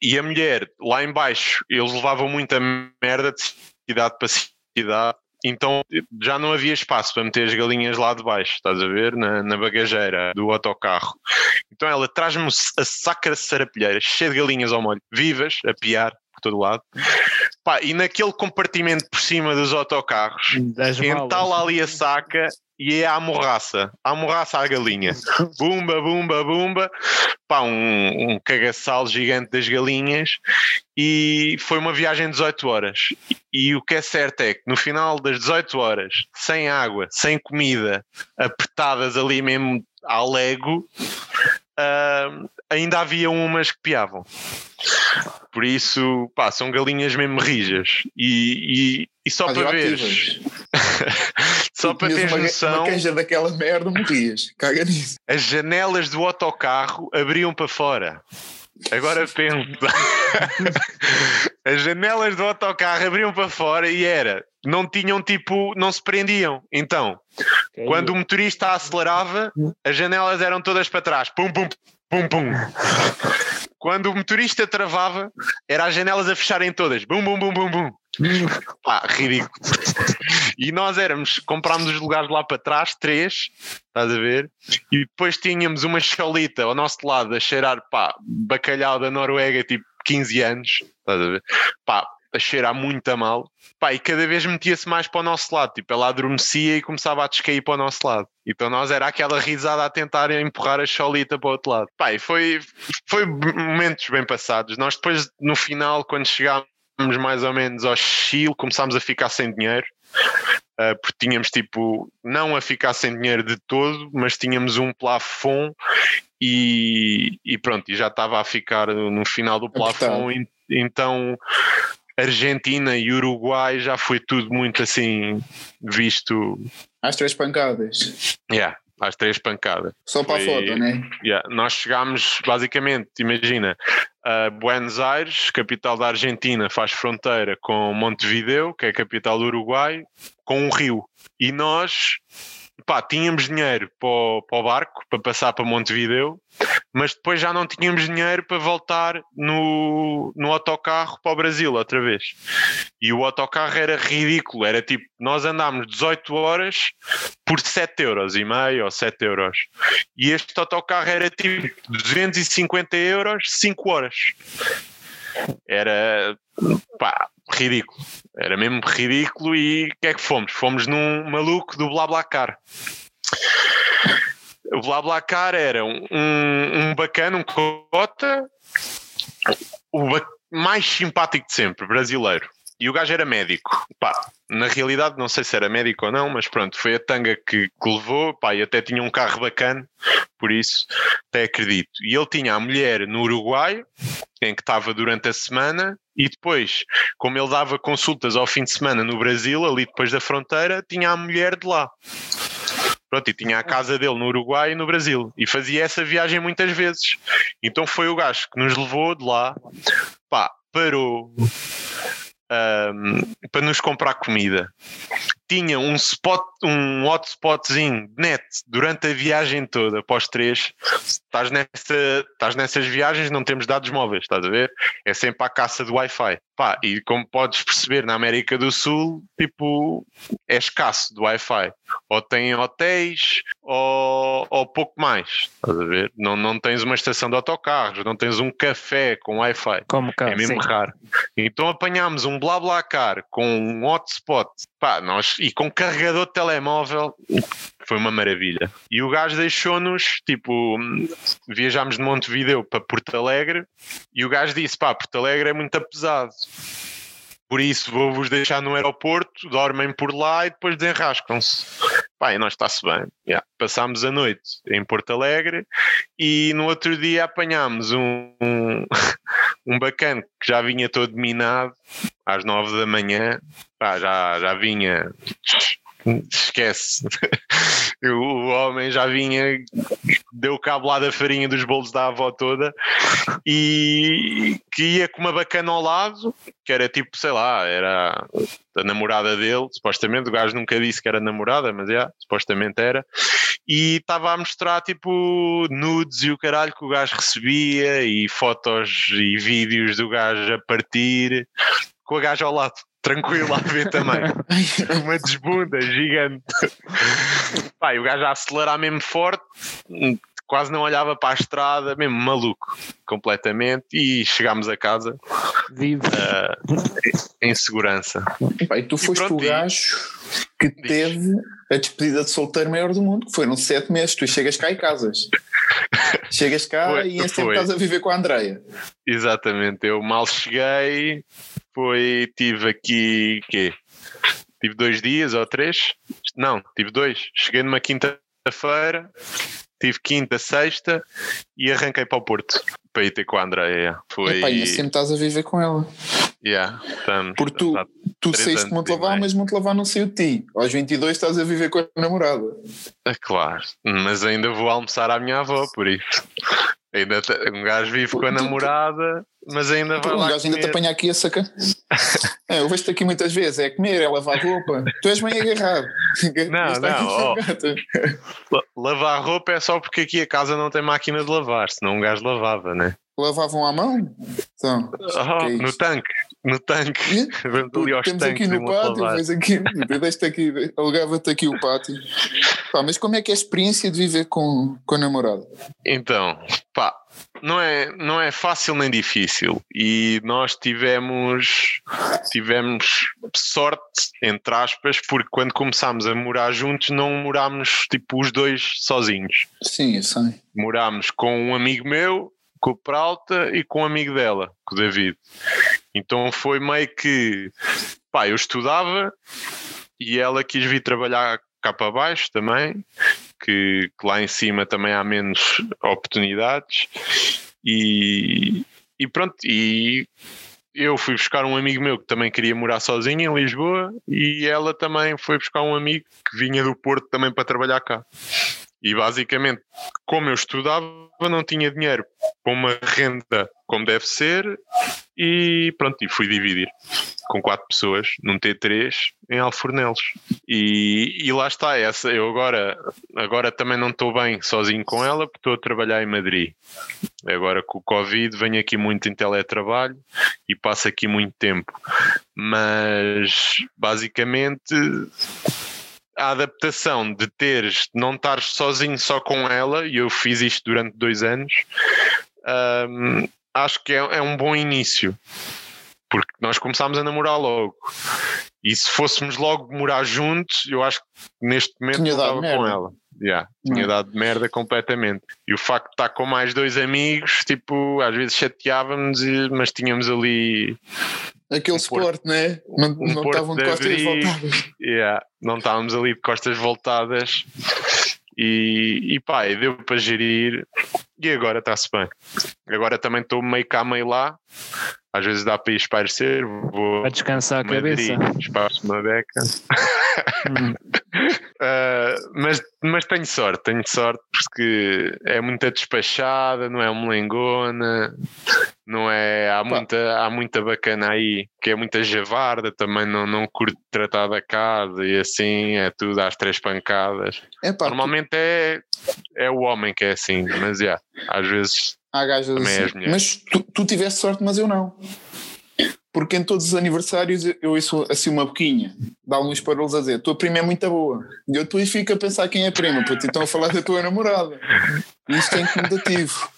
E a mulher, lá embaixo, eles levavam muita merda de cidade para cidade então já não havia espaço para meter as galinhas lá de baixo, estás a ver? Na, na bagageira do autocarro. Então ela traz-me a saca de sarapilheira cheia de galinhas ao molho, vivas, a piar por todo lado. Pá, e naquele compartimento por cima dos autocarros, entala ali a saca e é a morraça, a morraça à galinha. Bumba, bumba, bumba. Pá, um, um cagaçal gigante das galinhas e foi uma viagem de 18 horas. E, o que é certo é que no final das 18 horas, sem água, sem comida, apertadas ali mesmo ao lego, uh, ainda havia umas que piavam. Por isso, pá, são galinhas mesmo rijas. E, e, e só para ver. (laughs) só para ter noção.
Uma canja daquela merda morrias. Caga nisso.
As janelas do autocarro abriam para fora. Agora pensa. (laughs) As janelas do autocarro abriam para fora e era. Não tinham tipo. Não se prendiam. Então, okay. quando o motorista acelerava, as janelas eram todas para trás. Pum, pum, pum, pum. Quando o motorista travava, era as janelas a fecharem todas. Bum, bum, bum, bum, bum. Pá, ridículo. E nós éramos, comprámos os lugares lá para trás, três, estás a ver? E depois tínhamos uma cholita ao nosso lado a cheirar, pá, bacalhau da Noruega, tipo 15 anos, estás a ver? Pá, a cheirar muito a mal. Pá, e cada vez metia-se mais para o nosso lado, tipo, ela adormecia e começava a descair para o nosso lado. Então nós era aquela risada a tentar empurrar a cholita para o outro lado. Pá, e foi, foi momentos bem passados. Nós depois, no final, quando chegámos mais ou menos ao Chile, começámos a ficar sem dinheiro. Uh, porque tínhamos tipo, não a ficar sem dinheiro de todo, mas tínhamos um plafond e, e pronto, e já estava a ficar no final do plafond, então Argentina e Uruguai já foi tudo muito assim visto.
Às três pancadas.
Yeah, às três pancadas.
Só para foi, a foto, né?
Yeah, nós chegámos basicamente, imagina, a Buenos Aires, capital da Argentina, faz fronteira com Montevideo, que é a capital do Uruguai, com um rio. E nós pá, tínhamos dinheiro para o, para o barco para passar para Montevideo, mas depois já não tínhamos dinheiro para voltar no, no autocarro para o Brasil outra vez. E o autocarro era ridículo, era tipo, nós andámos 18 horas por 7 euros e meio ou 7 euros. E este autocarro era tipo 250 euros, 5 horas. Era pá, ridículo. Era mesmo ridículo e o que é que fomos? Fomos num maluco do BlaBlaCar. O BlaBlaCar era um, um bacana, um cota, o mais simpático de sempre, brasileiro. E o gajo era médico. Pá, na realidade, não sei se era médico ou não, mas pronto, foi a tanga que, que levou. Pá, e até tinha um carro bacana, por isso até acredito. E ele tinha a mulher no Uruguai, em que estava durante a semana, e depois, como ele dava consultas ao fim de semana no Brasil, ali depois da fronteira, tinha a mulher de lá. Pronto, e tinha a casa dele no Uruguai e no Brasil. E fazia essa viagem muitas vezes. Então foi o gajo que nos levou de lá, pá, parou um, para nos comprar comida. Tinha um spot, um hotspotzinho net durante a viagem toda, após três. Estás, nessa, estás nessas viagens, não temos dados móveis, estás a ver? É sempre a caça do Wi-Fi. Pá, e como podes perceber, na América do Sul, tipo, é escasso do Wi-Fi. Ou tem hotéis, ou, ou pouco mais. Estás a ver? Não, não tens uma estação de autocarros, não tens um café com Wi-Fi.
Como cá,
É mesmo
sim.
raro. Então apanhámos um BlaBlaCar com um hotspot pá, nós, e com carregador de telemóvel. Foi uma maravilha. E o gajo deixou-nos, tipo, viajámos de Montevideo para Porto Alegre e o gajo disse: pá, Porto Alegre é muito pesado. Por isso vou-vos deixar no aeroporto, dormem por lá e depois desenrascam-se. E nós está-se bem. Yeah. Passámos a noite em Porto Alegre e no outro dia apanhámos um, um, (laughs) um bacana que já vinha todo minado às nove da manhã. Pá, já, já vinha. Esquece. (laughs) o homem já vinha, deu cabo lá da farinha dos bolos da avó toda e que ia com uma bacana ao lado, que era tipo, sei lá, era a namorada dele, supostamente. O gajo nunca disse que era namorada, mas já, supostamente era. E estava a mostrar tipo nudes e o caralho que o gajo recebia e fotos e vídeos do gajo a partir com a gaja ao lado. Tranquilo a ver também. (laughs) Uma desbunda gigante. Pá, e o gajo a acelerar mesmo forte, quase não olhava para a estrada, mesmo maluco, completamente. E chegámos a casa
Vive.
uh, em segurança.
Pá, e tu
E
foste
pronto,
o
e-
gajo que teve a despedida de solteiro maior do mundo, que foram sete meses. Tu chegas cá e casas. Chegas cá
Foi,
e em setembro
foi.
estás a viver com a Andreia.
Exatamente, eu mal cheguei, foi, tive aqui, quê? Tive dois dias ou três? Não, tive dois. Cheguei numa quinta-feira, tive quinta, sexta e arranquei para o Porto para ir ter com a Andréia. Foi.
Epá, e sempre estás a viver com ela.
Yeah, estamos,
Porque tu, tu saíste de
meio.
mas Montelavar não saiu de ti. Aos 22 estás a viver com a namorada.
É claro, mas ainda vou almoçar à minha avó, por isso. Ainda um gajo vive com a namorada, mas ainda vai
um gajo ainda te
comer.
apanha aqui a saca. (laughs) É, eu vejo-te aqui muitas vezes, é comer, é lavar roupa. Tu és bem agarrado.
Não, (laughs) não. La- Lavar roupa é só porque aqui a casa não tem máquina de lavar, senão um gajo lavava, né?
Lavavam à mão? Então,
Oh,
é
no tanque, no tanque. (laughs) Vamos ali aos
temos
tanques
aqui no pátio, vês aqui, deixa-te aqui, alugava-te aqui o pátio. Pá, mas como é que é a experiência de viver com, com a namorada?
Então, pá, não é, não é fácil nem difícil. E nós tivemos, tivemos sorte, entre aspas, porque quando começámos a morar juntos, não morámos tipo os dois sozinhos.
Sim, eu sei.
morámos com um amigo meu, com o Pralta e com um amigo dela, com o David. Então foi meio que pá, eu estudava e ela quis vir trabalhar cá para baixo também, que, que lá em cima também há menos oportunidades. E, e pronto, e eu fui buscar um amigo meu que também queria morar sozinho em Lisboa e ela também foi buscar um amigo que vinha do Porto também para trabalhar cá. E basicamente, como eu estudava, não tinha dinheiro para uma renda como deve ser e pronto, e fui dividir. com quatro pessoas num T3 em Alfornelos. E, e lá está, essa, eu agora, agora também não estou bem sozinho com ela porque estou a trabalhar em Madrid. Agora com o Covid venho aqui muito em teletrabalho e passo aqui muito tempo. Mas basicamente a adaptação de teres, de não estares sozinho só com ela, e eu fiz isto durante dois anos, hum, acho que é, é um bom início porque nós começámos a namorar logo. E se fôssemos logo morar juntos, eu acho que neste momento
dado
estava
merda.
com ela. Yeah, tinha
Não.
dado merda completamente. E o facto de estar com mais dois amigos, tipo, às vezes chateávamos, mas tínhamos ali.
Aquele
Um porto-
suporte, né? Não,
um
não estavam de costas
abrigo.
voltadas.
Yeah, não estávamos ali de costas voltadas. E, e pá, e deu para gerir. E agora está-se bem. Agora também estou meio cá, meio lá. Às vezes dá para ir espairecer. Vou
Para descansar a
Madrid,
cabeça.
espaço uma beca.
Hum. (laughs)
Uh, mas, mas tenho sorte, tenho sorte porque é muita despachada, não é melengona, não é. Há muita, há muita bacana aí, que é muita javarda, também não, não curto tratar da casa e assim, é tudo às três pancadas.
É pá,
Normalmente é, é o homem que é assim, mas já, às vezes
há gajas
também
assim. Mas tu, tu tiveste sorte, mas eu não. Porque em todos os aniversários eu- ouço assim uma boquinha, dá uns parolos a dizer: tua prima é muito boa. E eu depois fico a pensar quem é a prima, porque estão a falar da tua namorada. E isto é incomodativo.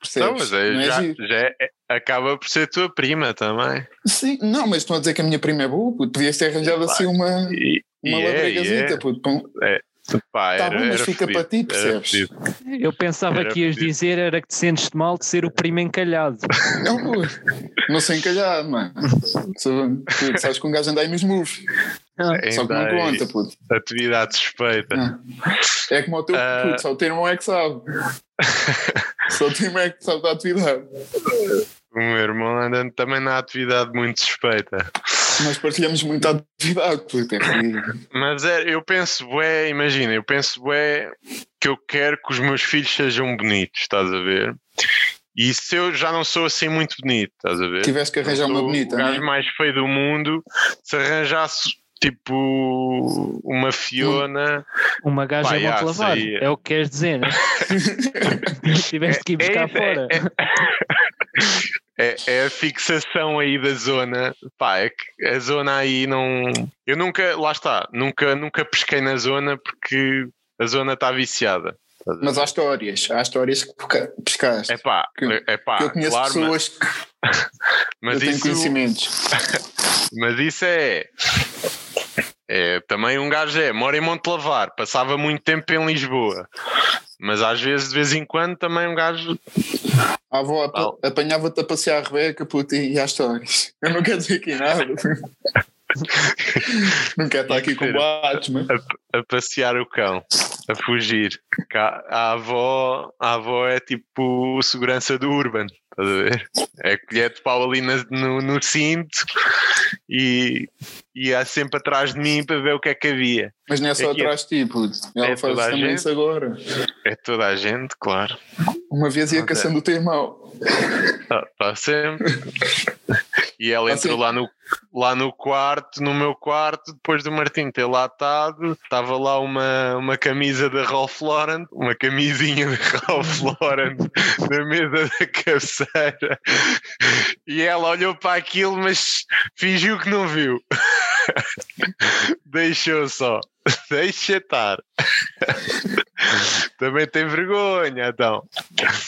Percebes?
não, mas é,
Não é
já,
giro.
já é- acaba por ser tua prima também.
Sim, não, mas estão a dizer que a minha prima é boa, puto. podias ter arranjado assim uma,
E,
uma
e é, e
labregazita,
é.
puto. Pum.
Pá,
Tá
era,
bom, mas
era
fica para ti, percebes?
Eu pensava
Era
que ias
pedido.
dizer era que te sentes mal de ser o primo encalhado.
Não, não sei encalhar, mano. Puto, sabes que um gajo anda aí nos moves. Só que não conta, puto.
Atividade suspeita.
É como o teu
Ah.
puto, só o teu irmão é que sabe. (laughs) Só o teu irmão é que sabe da atividade.
O meu irmão anda também na atividade muito suspeita.
Nós partilhamos muita atividade. É
Mas é, eu penso, bué, imagina, eu penso, bué, que eu quero que os meus filhos sejam bonitos, estás a ver? E se eu já não sou assim muito bonito, estás a ver?
Tiveste que arranjar uma bonita,
O
não
gajo
é?
mais feio do mundo, se arranjasse tipo uma Fiona.
Uma gaja
Pá,
é bom lavar.
sei.
É o que queres dizer, né? (laughs) Tiveste que ir buscar
isso,
fora.
É, é a fixação aí da zona. Pá, é que a zona aí não. Eu nunca, lá está, nunca, nunca pesquei na zona porque a zona está viciada.
Mas há histórias, há histórias que pesca- pescaste.
É pá, é pá,
eu conheço
claro, mas,
pessoas que (laughs)
mas
eu tenho
isso,
conhecimentos. (laughs)
mas isso é, é. Também um gajo é, mora em Montelavar, passava muito tempo em Lisboa, mas às vezes, de vez em quando, também um gajo.
A avó apa- apanhava-te a passear a Rebeca, puto, e há histórias. Eu não quero dizer aqui nada. (laughs) não quero estar aqui com boatos, mas.
a passear o cão, a fugir. A avó, a avó é tipo segurança do Urban, estás a ver? É colher de pau ali na- no, no cinto e ia sempre atrás de mim para ver o que é que havia.
Mas não é só
Aqui é-
atrás de ti, puto. Ela
é
faz
toda a
também
gente.
isso agora.
É toda a gente, claro.
Uma vez ia
é.
caçando o teu irmão.
Está tá sempre. E ela
Ah,
entrou lá no, lá no quarto, no meu quarto, depois do Martim ter lá estado, estava lá uma, uma camisa da Ralph Lauren, uma camisinha da (laughs) Ralph Lauren na mesa da cabeceira. E ela olhou para aquilo, mas fingiu que não viu. Deixou só. (laughs) Deixa estar. Também tem vergonha, então.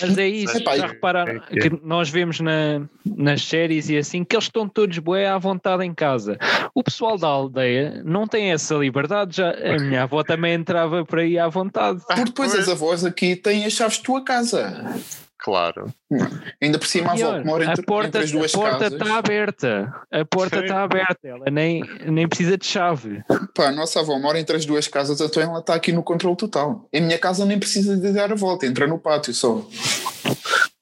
Mas é isso,
Epá,
já
é-
repararam
é que é.
que nós vemos na, nas séries e assim que eles estão todos bué à vontade em casa. O pessoal da aldeia não tem essa liberdade. Já, a minha avó também entrava por aí à vontade.
Porque depois
pois.
as avós aqui têm as chaves de tua casa.
Claro.
Ainda por cima a avó que mora
a
entre,
porta
entre as duas
a porta
casas.
está aberta. A porta está aberta. Ela nem, nem precisa de chave.
Pá, a nossa avó mora entre as duas casas, então ela está aqui no controle total. Em minha casa nem precisa de dar a volta, entra no pátio só.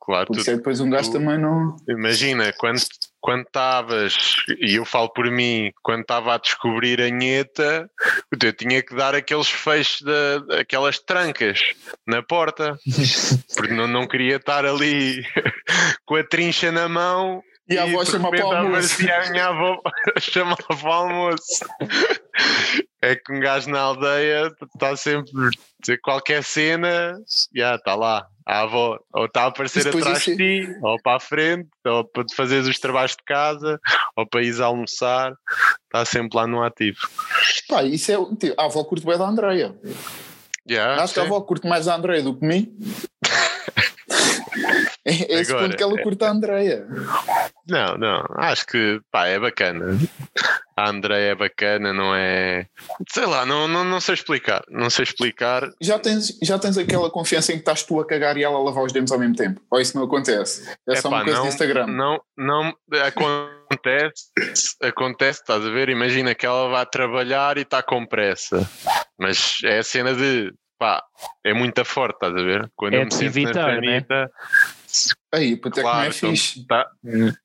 Claro,
Por
tu
é depois um gajo
tu-
também não.
Imagina, quando quando estavas, e eu falo por mim, quando estava a descobrir a nheta, eu tinha que dar aqueles fechos, da aquelas trancas na porta, (laughs) porque não, não queria estar ali (laughs) com a trincha na mão
E a avó
de
chama para o
repente
almoço.
a minha avó (laughs) chamava para o almoço. É que um gajo na aldeia está sempre dizer qualquer cena, já está lá. A avó ou está a aparecer atrás de ti, ou para a frente, ou para te fazeres os trabalhos de casa, ou para ires almoçar, está sempre lá no ativo.
Pá, isso é. o- tipo, A avó curte bem da Andreia.
Já,
Acho que a
sim.
avó curte mais da Andreia do que mim. (laughs) É, é esse
Agora,
ponto que ela curte a Andreia.
Não, não, acho que pá, é bacana. A André é bacana, não é. Sei lá, não, não, não sei explicar. Não sei explicar.
Já tens, já tens aquela confiança em que estás tu a cagar e ela a lavar os dentes ao mesmo tempo? Ou isso não acontece? É só
Epá,
uma coisa
não,
do Instagram.
Não, não acontece, acontece, estás a ver? Imagina que ela vai trabalhar e está com pressa, mas é a cena de pá, é muito forte, estás a ver? Quando
É
eu me sinto
evitar,
na
né?
Aí, puto, é que não é
claro, então,
fixe.
tá-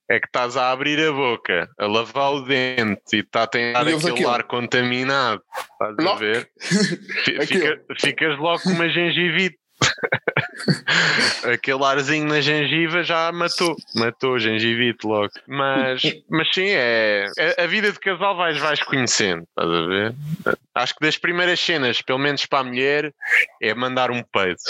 é que estás a abrir a boca, a lavar o dente e está a tentar aquele
aquilo.
ar contaminado, estás a ver? (laughs) Fica- ficas logo com uma gengivite. (laughs) Aquele arzinho na gengiva já matou, matou a gengivite logo. Mas, mas sim, é, é- a vida de casal vais, vais conhecendo, estás a ver? Acho que das primeiras cenas, pelo menos para a mulher, é mandar um peido.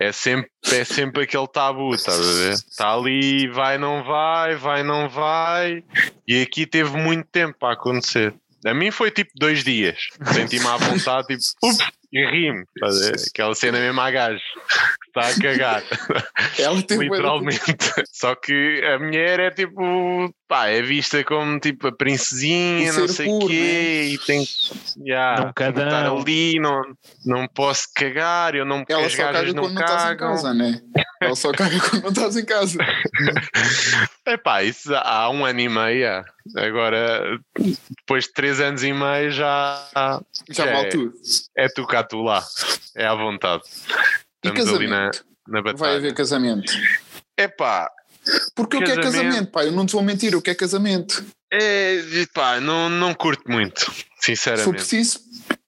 É sempre, é sempre aquele tabu, estás a ver? Está ali, vai, não vai, vai, não vai. E aqui teve muito tempo para acontecer. A mim foi tipo dois dias. Senti-me à vontade, tipo, (laughs) ups, e ri-me. Aquela cena mesmo a gajo. que Está a cagar. (laughs)
Ela tem
Literalmente. Só que a mulher é tipo, pá, é vista como tipo a princesinha,
O
não sei o quê, e tem que yeah,
Não
que estar ali, não, não posso cagar, eu não
Ela
as
só
gajas
caga
não
quando não estás em
cagam.
casa, né? Ela só caga (laughs) quando não estás em casa. (laughs)
Epá, isso há um ano e meio. Agora, depois de três anos e meio, já,
Já
É.
vale tudo.
é tu cá, tu lá. É à vontade.
E
Estamos na,
casamento?
na
Vai
batalha.
haver casamento.
Epá,
Porque o que é
Casamento.
casamento, pá? Eu não te vou mentir, o que é casamento?
é, pá, não, não curto muito,
Se for
sinceramente.
preciso,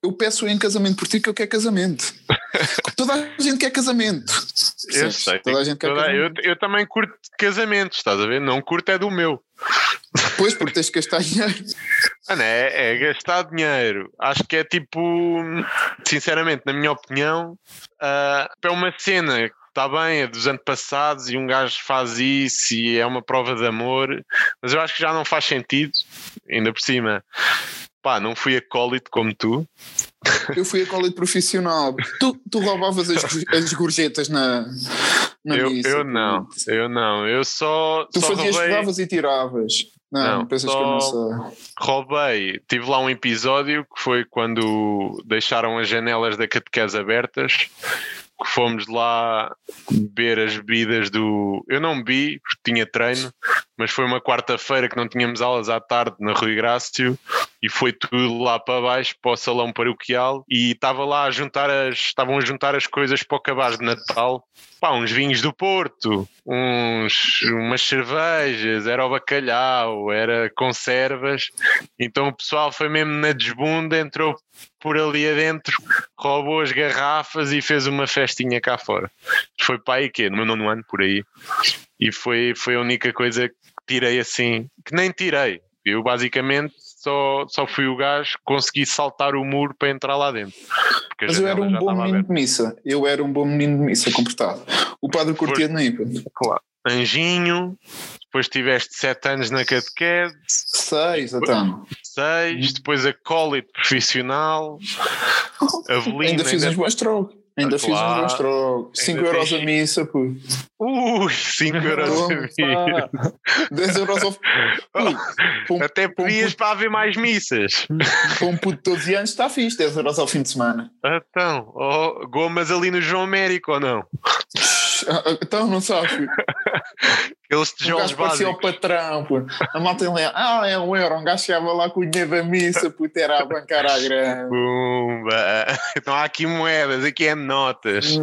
eu peço em casamento por ti que eu quero casamento. (laughs) Toda a gente quer casamento.
Eu
Percebes?
sei.
Toda a gente quer
Toda- eu,
casamento.
eu também curto casamentos, estás a ver? Não curto é do meu.
Pois, porque tens que gastar dinheiro.
Mano, é, é gastar dinheiro. Acho que é tipo, sinceramente, na minha opinião, ah, é uma cena que está bem, é dos antepassados e um gajo faz isso e é uma prova de amor, mas eu acho que já não faz sentido, ainda por cima. Pá, não fui acólito como tu.
Eu fui acólito profissional. Tu, tu roubavas as, as gorjetas na, na
Eu,
missa.
eu não, eu não. Eu só,
Tu
só
fazias,
roubei,
e tiravas. Não,
Não,
pensas que eu não sei.
roubei. Tive lá um episódio que foi quando deixaram as janelas da catequese abertas. Que fomos lá beber as bebidas do. Eu não bebi, porque tinha treino, mas foi uma quarta-feira que não tínhamos aulas à tarde na Rui Grácio e foi tudo lá para baixo, para o salão paroquial. E estava lá a juntar as. Estavam a juntar as coisas para o cabaz de Natal. Pá, uns vinhos do Porto, uns, umas cervejas, era o bacalhau, era conservas. Então o pessoal foi mesmo na desbunda, entrou por ali adentro, roubou as garrafas e fez uma festinha cá fora. Foi para aí que no meu nono ano, por aí. E foi, foi a única coisa que tirei assim, que nem tirei. Eu basicamente só, só fui o gajo que consegui saltar o muro para entrar lá dentro. Porque a
Mas eu era um bom menino
aberta.
de missa. Eu era um bom menino de missa comportado. O padre curtia de mim.
Claro. Anjinho, depois tiveste sete anos na catequese,
Seis, então.
seis, depois acólito profissional, Avelina. (laughs)
Ainda fiz uns bons trocos. Ainda fiz uns
Claro.
bons trocos. 5
Ainda
euros a missa, pô.
Ui, 5 euros a mim.
10 euros ao. Pô, um- (laughs)
Até
um puto-
para haver mais missas. (laughs)
para um puto de 12 anos está fixe, 10 euros ao fim de semana.
Então, oh, gomas ali no João Américo ou não?
Ah, ah, Então não sabe. (laughs) Um
tijolos
gajo parecia o
básicos.
patrão, pô. A malta ele ah, é um euro. Um gajo chegava lá com o dinheiro da missa, puto, era a bancar à grande.
Pumba. (laughs) Então há aqui moedas, aqui é notas.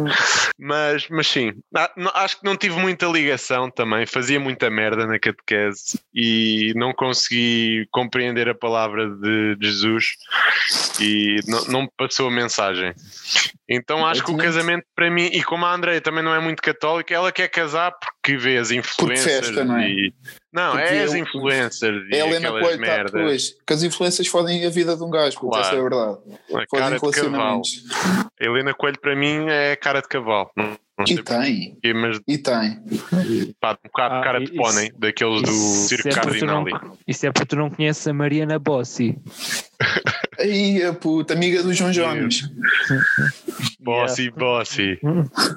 Mas, mas sim, a- não- acho que não tive muita ligação também. Fazia muita merda na catequese e não consegui compreender a palavra de Jesus e não, não me passou a mensagem. Então acho que o casamento para mim, e como a Andrea também não é muito católica, ela quer casar porque vê as influências
festa, não é?
e Não,
Porque
é as influencers e
É a Helena
aquelas
Coelho, tá,
merdas.
pois, que as influências fodem a vida de um gajo,
Claro.
essa é a verdade.
A
Fodem
cara de cavalo.
relacionamentos.
Helena Coelho para mim é cara de cavalo. Não,
E tem,
porquê, mas
e tem.
pá, um bocado
Ah,
cara de pônei, daqueles do
Isso
Circo
é, tu não,
Cardinali.
isso é porque tu não conheces a Mariana Bossi. (laughs)
Aí, a puta, amiga do João Jones. (laughs)
Bossy, bossy.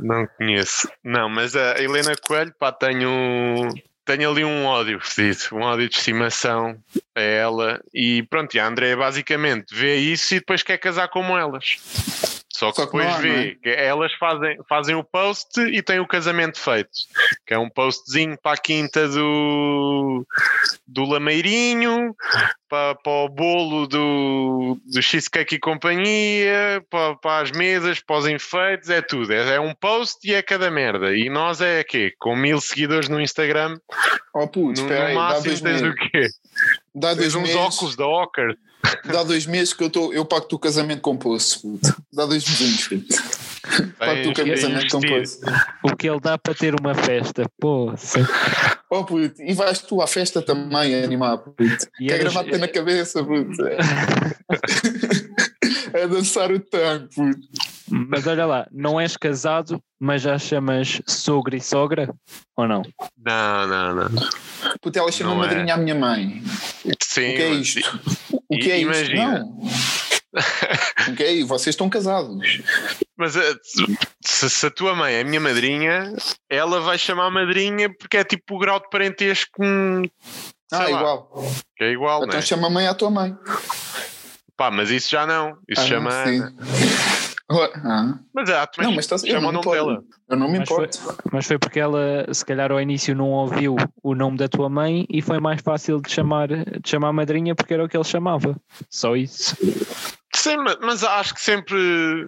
Não conheço. Não, mas a Helena Coelho, pá, tenho, tenho ali um ódio fedido, um ódio de estimação a ela. E pronto, e a Andrea basicamente vê isso e depois quer casar como elas. Só que
Só que
depois
não há, não
vê
é?
que elas fazem, fazem o post e têm o casamento feito. Que é um postzinho para a quinta do, do Lameirinho, para, para o bolo do, do Cheesecake e companhia, para, para as mesas, para os enfeites, é tudo. É, é um post e é cada merda. E nós é quê? Com mil seguidores no Instagram,
Oh puto,
no,
aí,
máximo tens o quê?
Dá
Tens uns
meses,
óculos da Ocker.
Dá dois meses que eu, tô, eu pago-te o casamento com poço, puto. Dá dois mesinhos, puto. Pago-te o casamento com poço.
O que ele dá para ter uma festa. Pô, sim.
Oh puto, e vais tu à festa também a animar, puto.
E
Quer
eras-
gravar-te na cabeça, puto. (laughs) (laughs) É dançar o tango.
Mas olha lá, não és casado, mas já chamas sogro e sogra? Ou não?
Não, não, não.
Puto, ela chama
Não é.
madrinha à minha mãe.
Sim,
O que é isto? O que é isto?
Imagina.
Não. O que é isto? Vocês estão casados.
Mas eh, se, se a tua mãe é a minha madrinha, ela vai chamar madrinha porque é tipo o grau de parentesco com-
Ah,
lá.
igual.
que é igual, não
Então
é?
chama a mãe à tua mãe.
Pá, mas isso já não. Isso
Ah,
chama.
Ah,
Mas ah, tu
não, mas está eu
chama
não
o
me
nome
importo.
dela.
Eu não me
Mas foi-
importo.
Mas foi porque ela, se calhar, ao início não ouviu o nome da tua mãe e foi mais fácil de chamar, de chamar madrinha porque era o que ele chamava. Só isso.
Sim, ma- mas acho que sempre,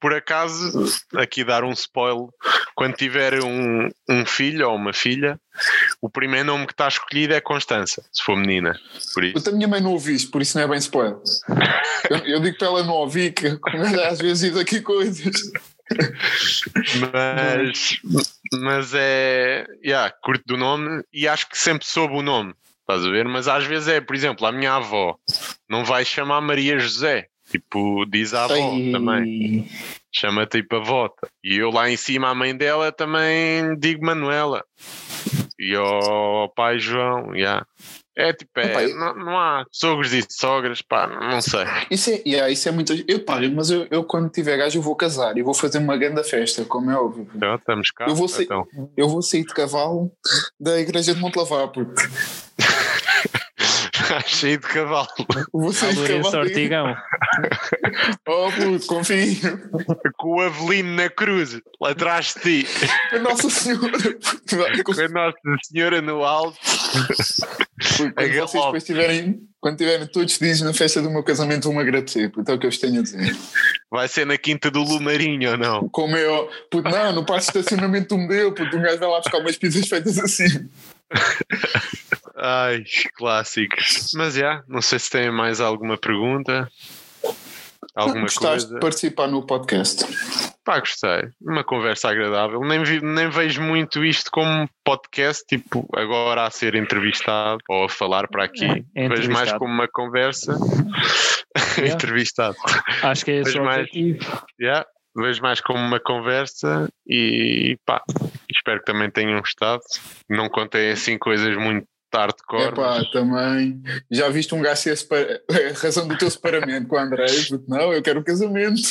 por acaso, aqui dar um spoiler, quando tiver um, um filho ou uma filha, o primeiro nome que está escolhido é Constança, se for menina. Por isso.
Puta, a minha mãe não ouviu isto, por isso não é bem spoiler. Eu, eu digo para ela não ouvir, que ela às vezes diz aqui coisas.
Mas, mas é. Yeah, curto do nome e acho que sempre soube o nome, estás a ver? Mas às vezes é, por exemplo, a minha avó não vai chamar Maria José, tipo, diz a avó
Ai.
também, chama tipo avó. E eu lá em cima, a mãe dela também digo Manuela. E ao pai João, yeah. É tipo, é, não, não há sogros e sogras, pá, não sei.
Isso é, yeah, isso é muito. Eu paro, mas eu, eu quando tiver gajo eu vou casar e vou fazer uma grande festa, como é óbvio.
Então, estamos cá.
Eu vou ser-
então.
Eu vou sair de cavalo da igreja de Montelavar, puto. (laughs)
Cheio de cavalo.
Sair de
Lourenço. Ortigão. (laughs)
Oh puto, confio.
Com o Avelino na cruz, lá atrás de ti.
Nossa Senhora.
com a Nossa Senhora no alto.
Quando
A
vocês
galope.
depois tiverem, quando tiverem todos felizes na festa do meu casamento, vão-me agradecer, puto, é o que eu vos tenho a dizer.
Vai ser na Quinta do Lumarinho ou não?
Como eu, puto, não, no parque de estacionamento do modelo, puto, um gajo vai lá buscar umas pizzas feitas assim. (laughs)
Ai, clássicos. Mas já, não sei se têm mais alguma pergunta. Alguma
Gostaste
coisa.
de participar no podcast?
Pá, gostei. Uma conversa agradável. Nem, vi- nem vejo muito isto como podcast, tipo, agora a ser entrevistado ou a falar para aqui.
É, é
vejo mais como uma conversa. (laughs)
Yeah.
entrevistado.
Acho que é esse
Mas
o
mais-
objetivo.
Yeah, vejo mais como uma conversa e pá, espero que também tenham gostado. Não contei assim coisas muito hardcore.
É pá,
mas
também. Já viste um gajo ser separa... (laughs) a razão do teu separamento com o André? Não, eu quero um casamento.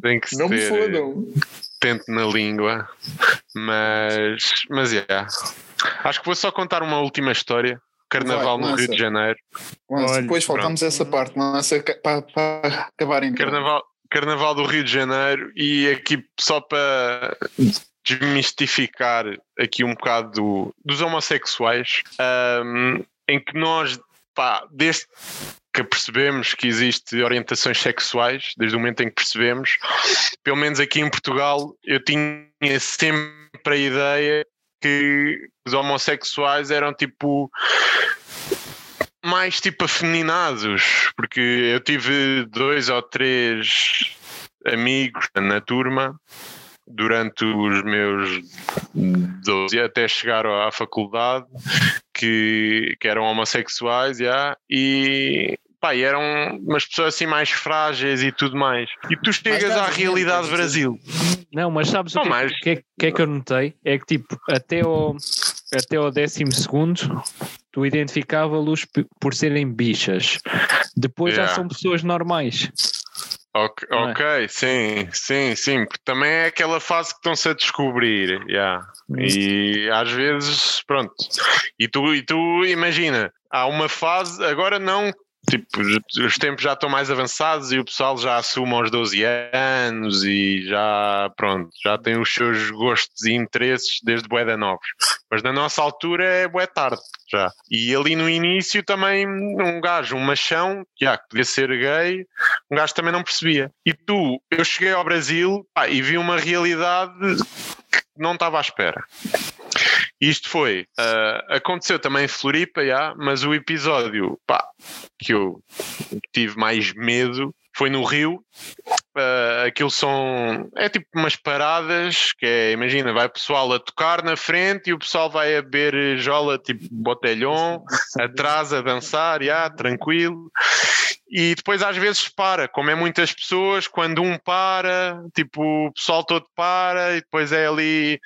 tem que
Não me fodam.
tento na língua. Mas, mas yeah. Acho que vou só contar uma última história. Carnaval
Vai,
no Rio de Janeiro.
Lança, depois faltamos essa parte, lança para, para acabar em
Carnaval, Carnaval do Rio de Janeiro e aqui só para desmistificar aqui um bocado do- dos homossexuais, ahm, em que nós, pá, desde que percebemos que existe orientações sexuais, desde o momento em que percebemos, pelo menos aqui em Portugal, eu tinha sempre a ideia que os homossexuais eram tipo mais tipo afeminados, porque eu tive dois ou três amigos na turma durante os meus 12 até chegar à faculdade que, que eram homossexuais, yeah, e, pá, e eram umas pessoas assim mais frágeis e tudo mais. E tu chegas à realidade do Brasil.
Não, mas sabes
Não,
o que, é
mas-
que, que, é- que é que eu notei? É que tipo, até ao, até ao décimo segundo tu identificava-los por serem bichas. Depois já
Yeah.
são pessoas normais.
Ok,
é?
sim, sim, sim, porque também é aquela fase que estão-se a descobrir, yeah. e às vezes, pronto, e tu, e tu imagina, há uma fase, agora não, tipo, os tempos já estão mais avançados e o pessoal já assume aos 12 anos e já, pronto, já tem os seus gostos e interesses desde bué de novos, mas na nossa altura é bué tarde já, e ali no início também um gajo, um machão, já, que devia ser gay, um gajo também não percebia. E tu, eu cheguei ao Brasil pá, e vi uma realidade que não estava à espera. Isto foi, ah, aconteceu também em Floripa, já, mas o episódio pá, que eu tive mais medo foi no Rio. Ah, aquilo são, é tipo umas paradas que é, imagina, vai o pessoal a tocar na frente e o pessoal vai a beber jola tipo botelhão, atrás a dançar, já, tranquilo. E depois às vezes para, como é muitas pessoas, quando um para, tipo, o pessoal todo para e depois é ali,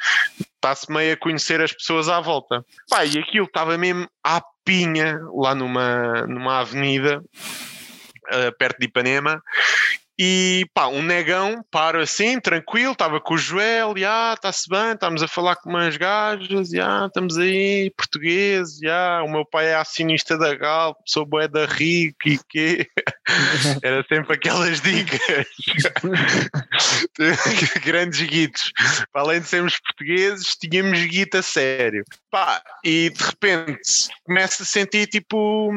está-se meio a conhecer as pessoas à volta. Pá, e aquilo estava mesmo à pinha, lá numa, numa avenida, eh, perto de Ipanema, e pá, um negão para assim, tranquilo, estava com o Joel, já, está-se bem, estamos a falar com umas gajas, já, estamos aí, português, já, o meu pai é acionista da Galp, sou bué da Rico e quê? (laughs) Era sempre aquelas dicas. (laughs) Grandes guitos. Para além de sermos portugueses, tínhamos guita a sério. Pá, e de repente começo a sentir tipo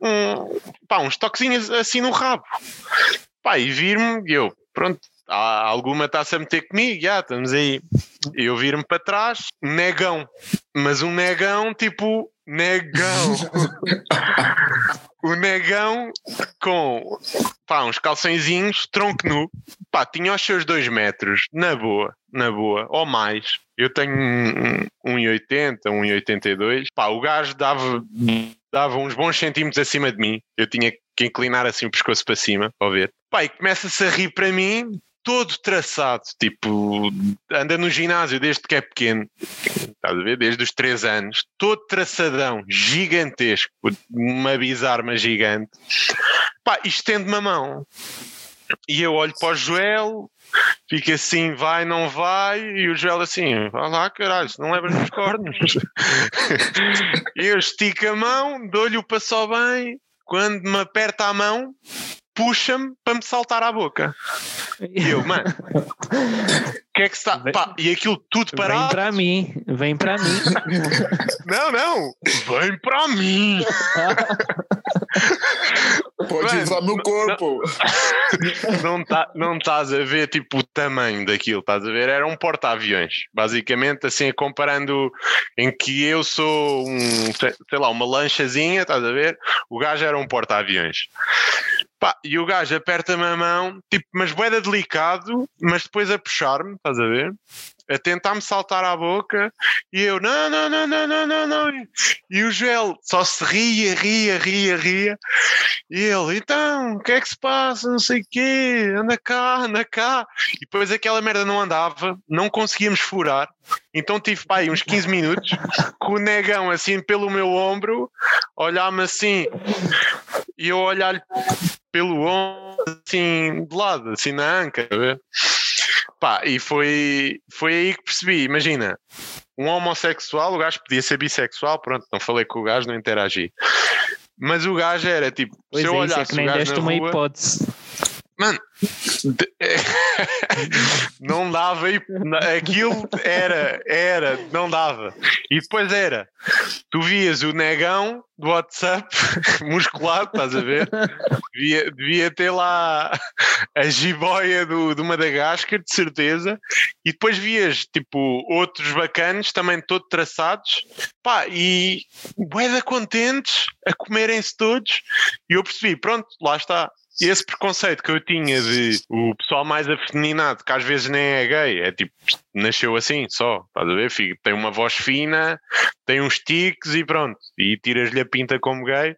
um, pá, uns toquezinhos assim no rabo. Pá, e vir-me, e eu, pronto, há alguma está-se a meter comigo, já, estamos aí. Eu vir-me para trás, negão. Mas um negão, tipo, negão. (laughs) o negão com pá, uns calçõezinhos, tronco nu, pá, tinha os seus dois metros, na boa, na boa, ou mais. Eu tenho um- um 1,80, 1,82. Pá, o gajo dava, dava uns bons centímetros acima de mim. Eu tinha que inclinar assim o pescoço para cima, para ver. E começa-se a rir para mim, todo traçado, tipo, anda no ginásio desde que é pequeno, estás a ver? Desde os 3 anos, todo traçadão, gigantesco, uma bizarra gigante. Pá, estende-me a mão. E eu olho para o Joel, fica assim, vai, não vai, e o Joel assim, vai lá, caralho, não levas nos cornos. (laughs) eu estico a mão, dou-lhe o passou bem, quando me aperta a mão, puxa-me para me saltar à boca. E eu, mano, o (laughs) que é que se está.
Vem-
Pá, e aquilo tudo
Vem
parado.
para mim, vem para mim. (laughs)
Não, não, vem para mim. (laughs)
Podes
Mano,
usar o meu corpo.
não, tá, não estás a ver tipo o tamanho daquilo, estás a ver? Era um porta-aviões, basicamente, assim, comparando em que eu sou um, sei sei lá, uma lanchazinha, estás a ver? O gajo era um porta-aviões. Pá, e o gajo aperta-me a mão, tipo, mas boeda delicado, mas depois a puxar-me, estás a ver? A tentar-me saltar à boca e eu, não, não, não, não, não, não, não. E o Joel só se ria, ria, ria, ria. E ele, então, o que é que se passa? Não sei o quê, anda cá, anda cá. E depois aquela merda não andava, não conseguíamos furar. Então tive pá, uns 15 minutos com o negão assim pelo meu ombro, olhar-me assim e eu olhar-lhe pelo ombro assim de lado, assim na anca. Pá, e foi, foi aí que percebi, imagina, um homossexual, o gajo podia ser bissexual, pronto, não falei com o gajo, não interagi. Mas o gajo era tipo,
Pois
se eu
é, é
olhasse
que
o
nem
gajo
deste
na
uma
rua,
hipótese.
Mano, (laughs) não dava, e- aquilo era, era, não dava. E depois era, tu vias o negão do WhatsApp (laughs) musculado, estás a ver? Devia, devia ter lá a jiboia do, do Madagascar, de certeza, e depois vias tipo outros bacanos, também todo traçados, pá, e boeda contentes a comerem-se todos, e eu percebi, pronto, lá está. Esse preconceito que eu tinha de o pessoal mais afeminado, que às vezes nem é gay, é tipo, nasceu assim só, estás a ver? Fica- Tem uma voz fina, tem uns tiques e pronto, e tiras-lhe a pinta como gay.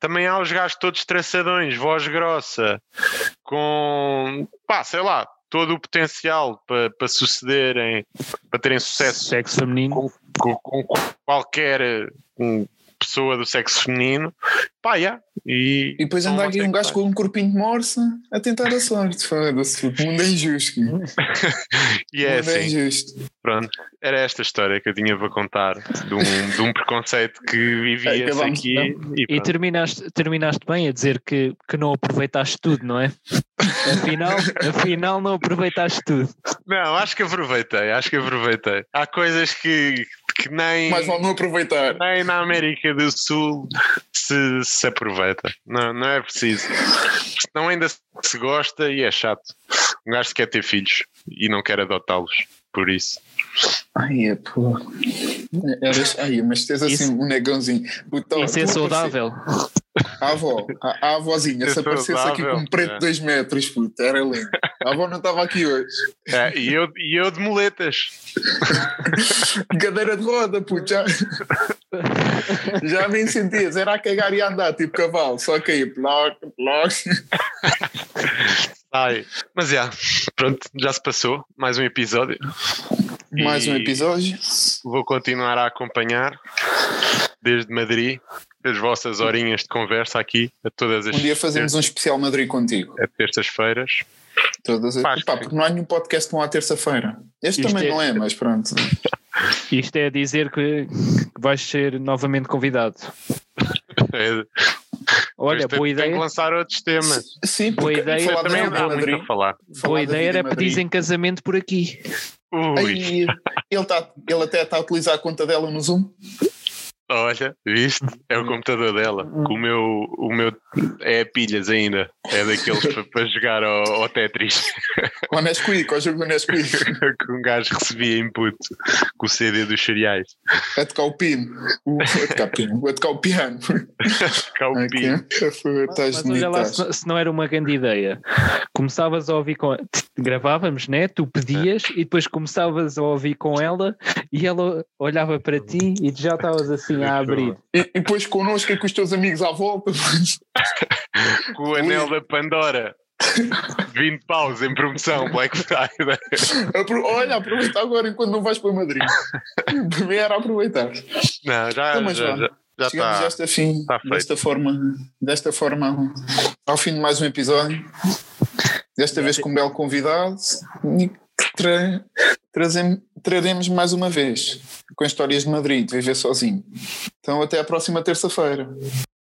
Também há os gajos todos traçadões, voz grossa, com pá, sei lá, todo o potencial para, para sucederem, para terem sucesso
Sexo feminino.
com, com qualquer hum, pessoa do sexo feminino. Pá, yeah. E,
E depois anda aqui um gajo com um corpinho de morsa a tentar a sorte. Foda-se, o mundo é injusto. Mundo (laughs)
E é
é
assim,
injusto.
pronto. Era esta história que eu tinha para contar de um, de um preconceito que vivia-se
Acabamos,
aqui.
não?
E,
E terminaste, terminaste bem a dizer que, que não aproveitaste tudo, não é? Afinal, (laughs) afinal não aproveitaste tudo.
Não, acho que aproveitei, acho que aproveitei. Há coisas que, que nem,
Mais vale não aproveitar.
nem na América do Sul se, se aproveita. Não, não é preciso. Senão ainda se gosta e é chato. Um gajo quer ter filhos e não quer adotá-los. Por isso.
Ai, é pô. Eras, ai, mas tens assim
Isso-
um negãozinho. Puta,
Isso é saudável.
A avó, a, a avózinha, se aparecesse aqui com um preto
é.
de 2 metros, puto, era lindo. A avó não estava aqui hoje.
É, e, eu, e eu de muletas. (laughs)
Cadeira de roda, puto, já, (laughs) já nem sentias, era a cagar e a andar, tipo cavalo, só que aí, ploc, ploc.
Ai, mas já, pronto, já se passou. Mais um episódio.
Mais um
E
episódio.
Vou continuar a acompanhar desde Madrid as vossas horinhas de conversa aqui a todas as
Um dia fazemos um especial Madrid contigo.
a terças-feiras.
Todas as... Pá, porque não há nenhum podcast bom à terça-feira. Este
Isto
também
é-
não é, mas pronto. (laughs)
Isto é dizer que, que vais ser novamente convidado.
É,
Olha, boa
tem- tem que
ideia.
lançar outros temas.
Sim,
Boa
porque
ideia.
falar
Também
em
muito
Madrid.
a falar.
Boa ideia era pedir em casamento por aqui.
Ui,
Ai, ele, tá, ele até está a utilizar a conta dela no Zoom.
Olha, viste? É o computador dela. que O meu, o meu é a pilhas ainda. É daqueles (laughs) para, jogar ao, ao Tetris. (laughs)
Ou Nesquik, ao jogo do Nesquik. (laughs)
que um gajo recebia input com o CD dos cereais.
A tocar o pino. A tocar o pino. A tocar o piano.
O pino.
Estás
Mas olha lá, se, se não era uma grande ideia. Começavas a ouvir com. Gravávamos, né? Tu pedias e depois começavas a ouvir com ela e ela olhava para ti e já estavas assim a abrir.
E, e depois connosco e com os teus amigos à volta. (laughs)
Com o anel da Pandora. 20 paus em promoção, Black Friday.
Olha, aproveita agora enquanto não vais para Madrid. Mim era aproveitar.
Não, já
Então,
já,
vá.
já, já
Chegamos
está.
desta, fim,
tá
desta, forma, desta forma ao fim de mais um episódio. Desta vez com um belo convidado e que tra- traremos mais uma vez com histórias de Madrid, viver sozinho. Então até à próxima terça-feira.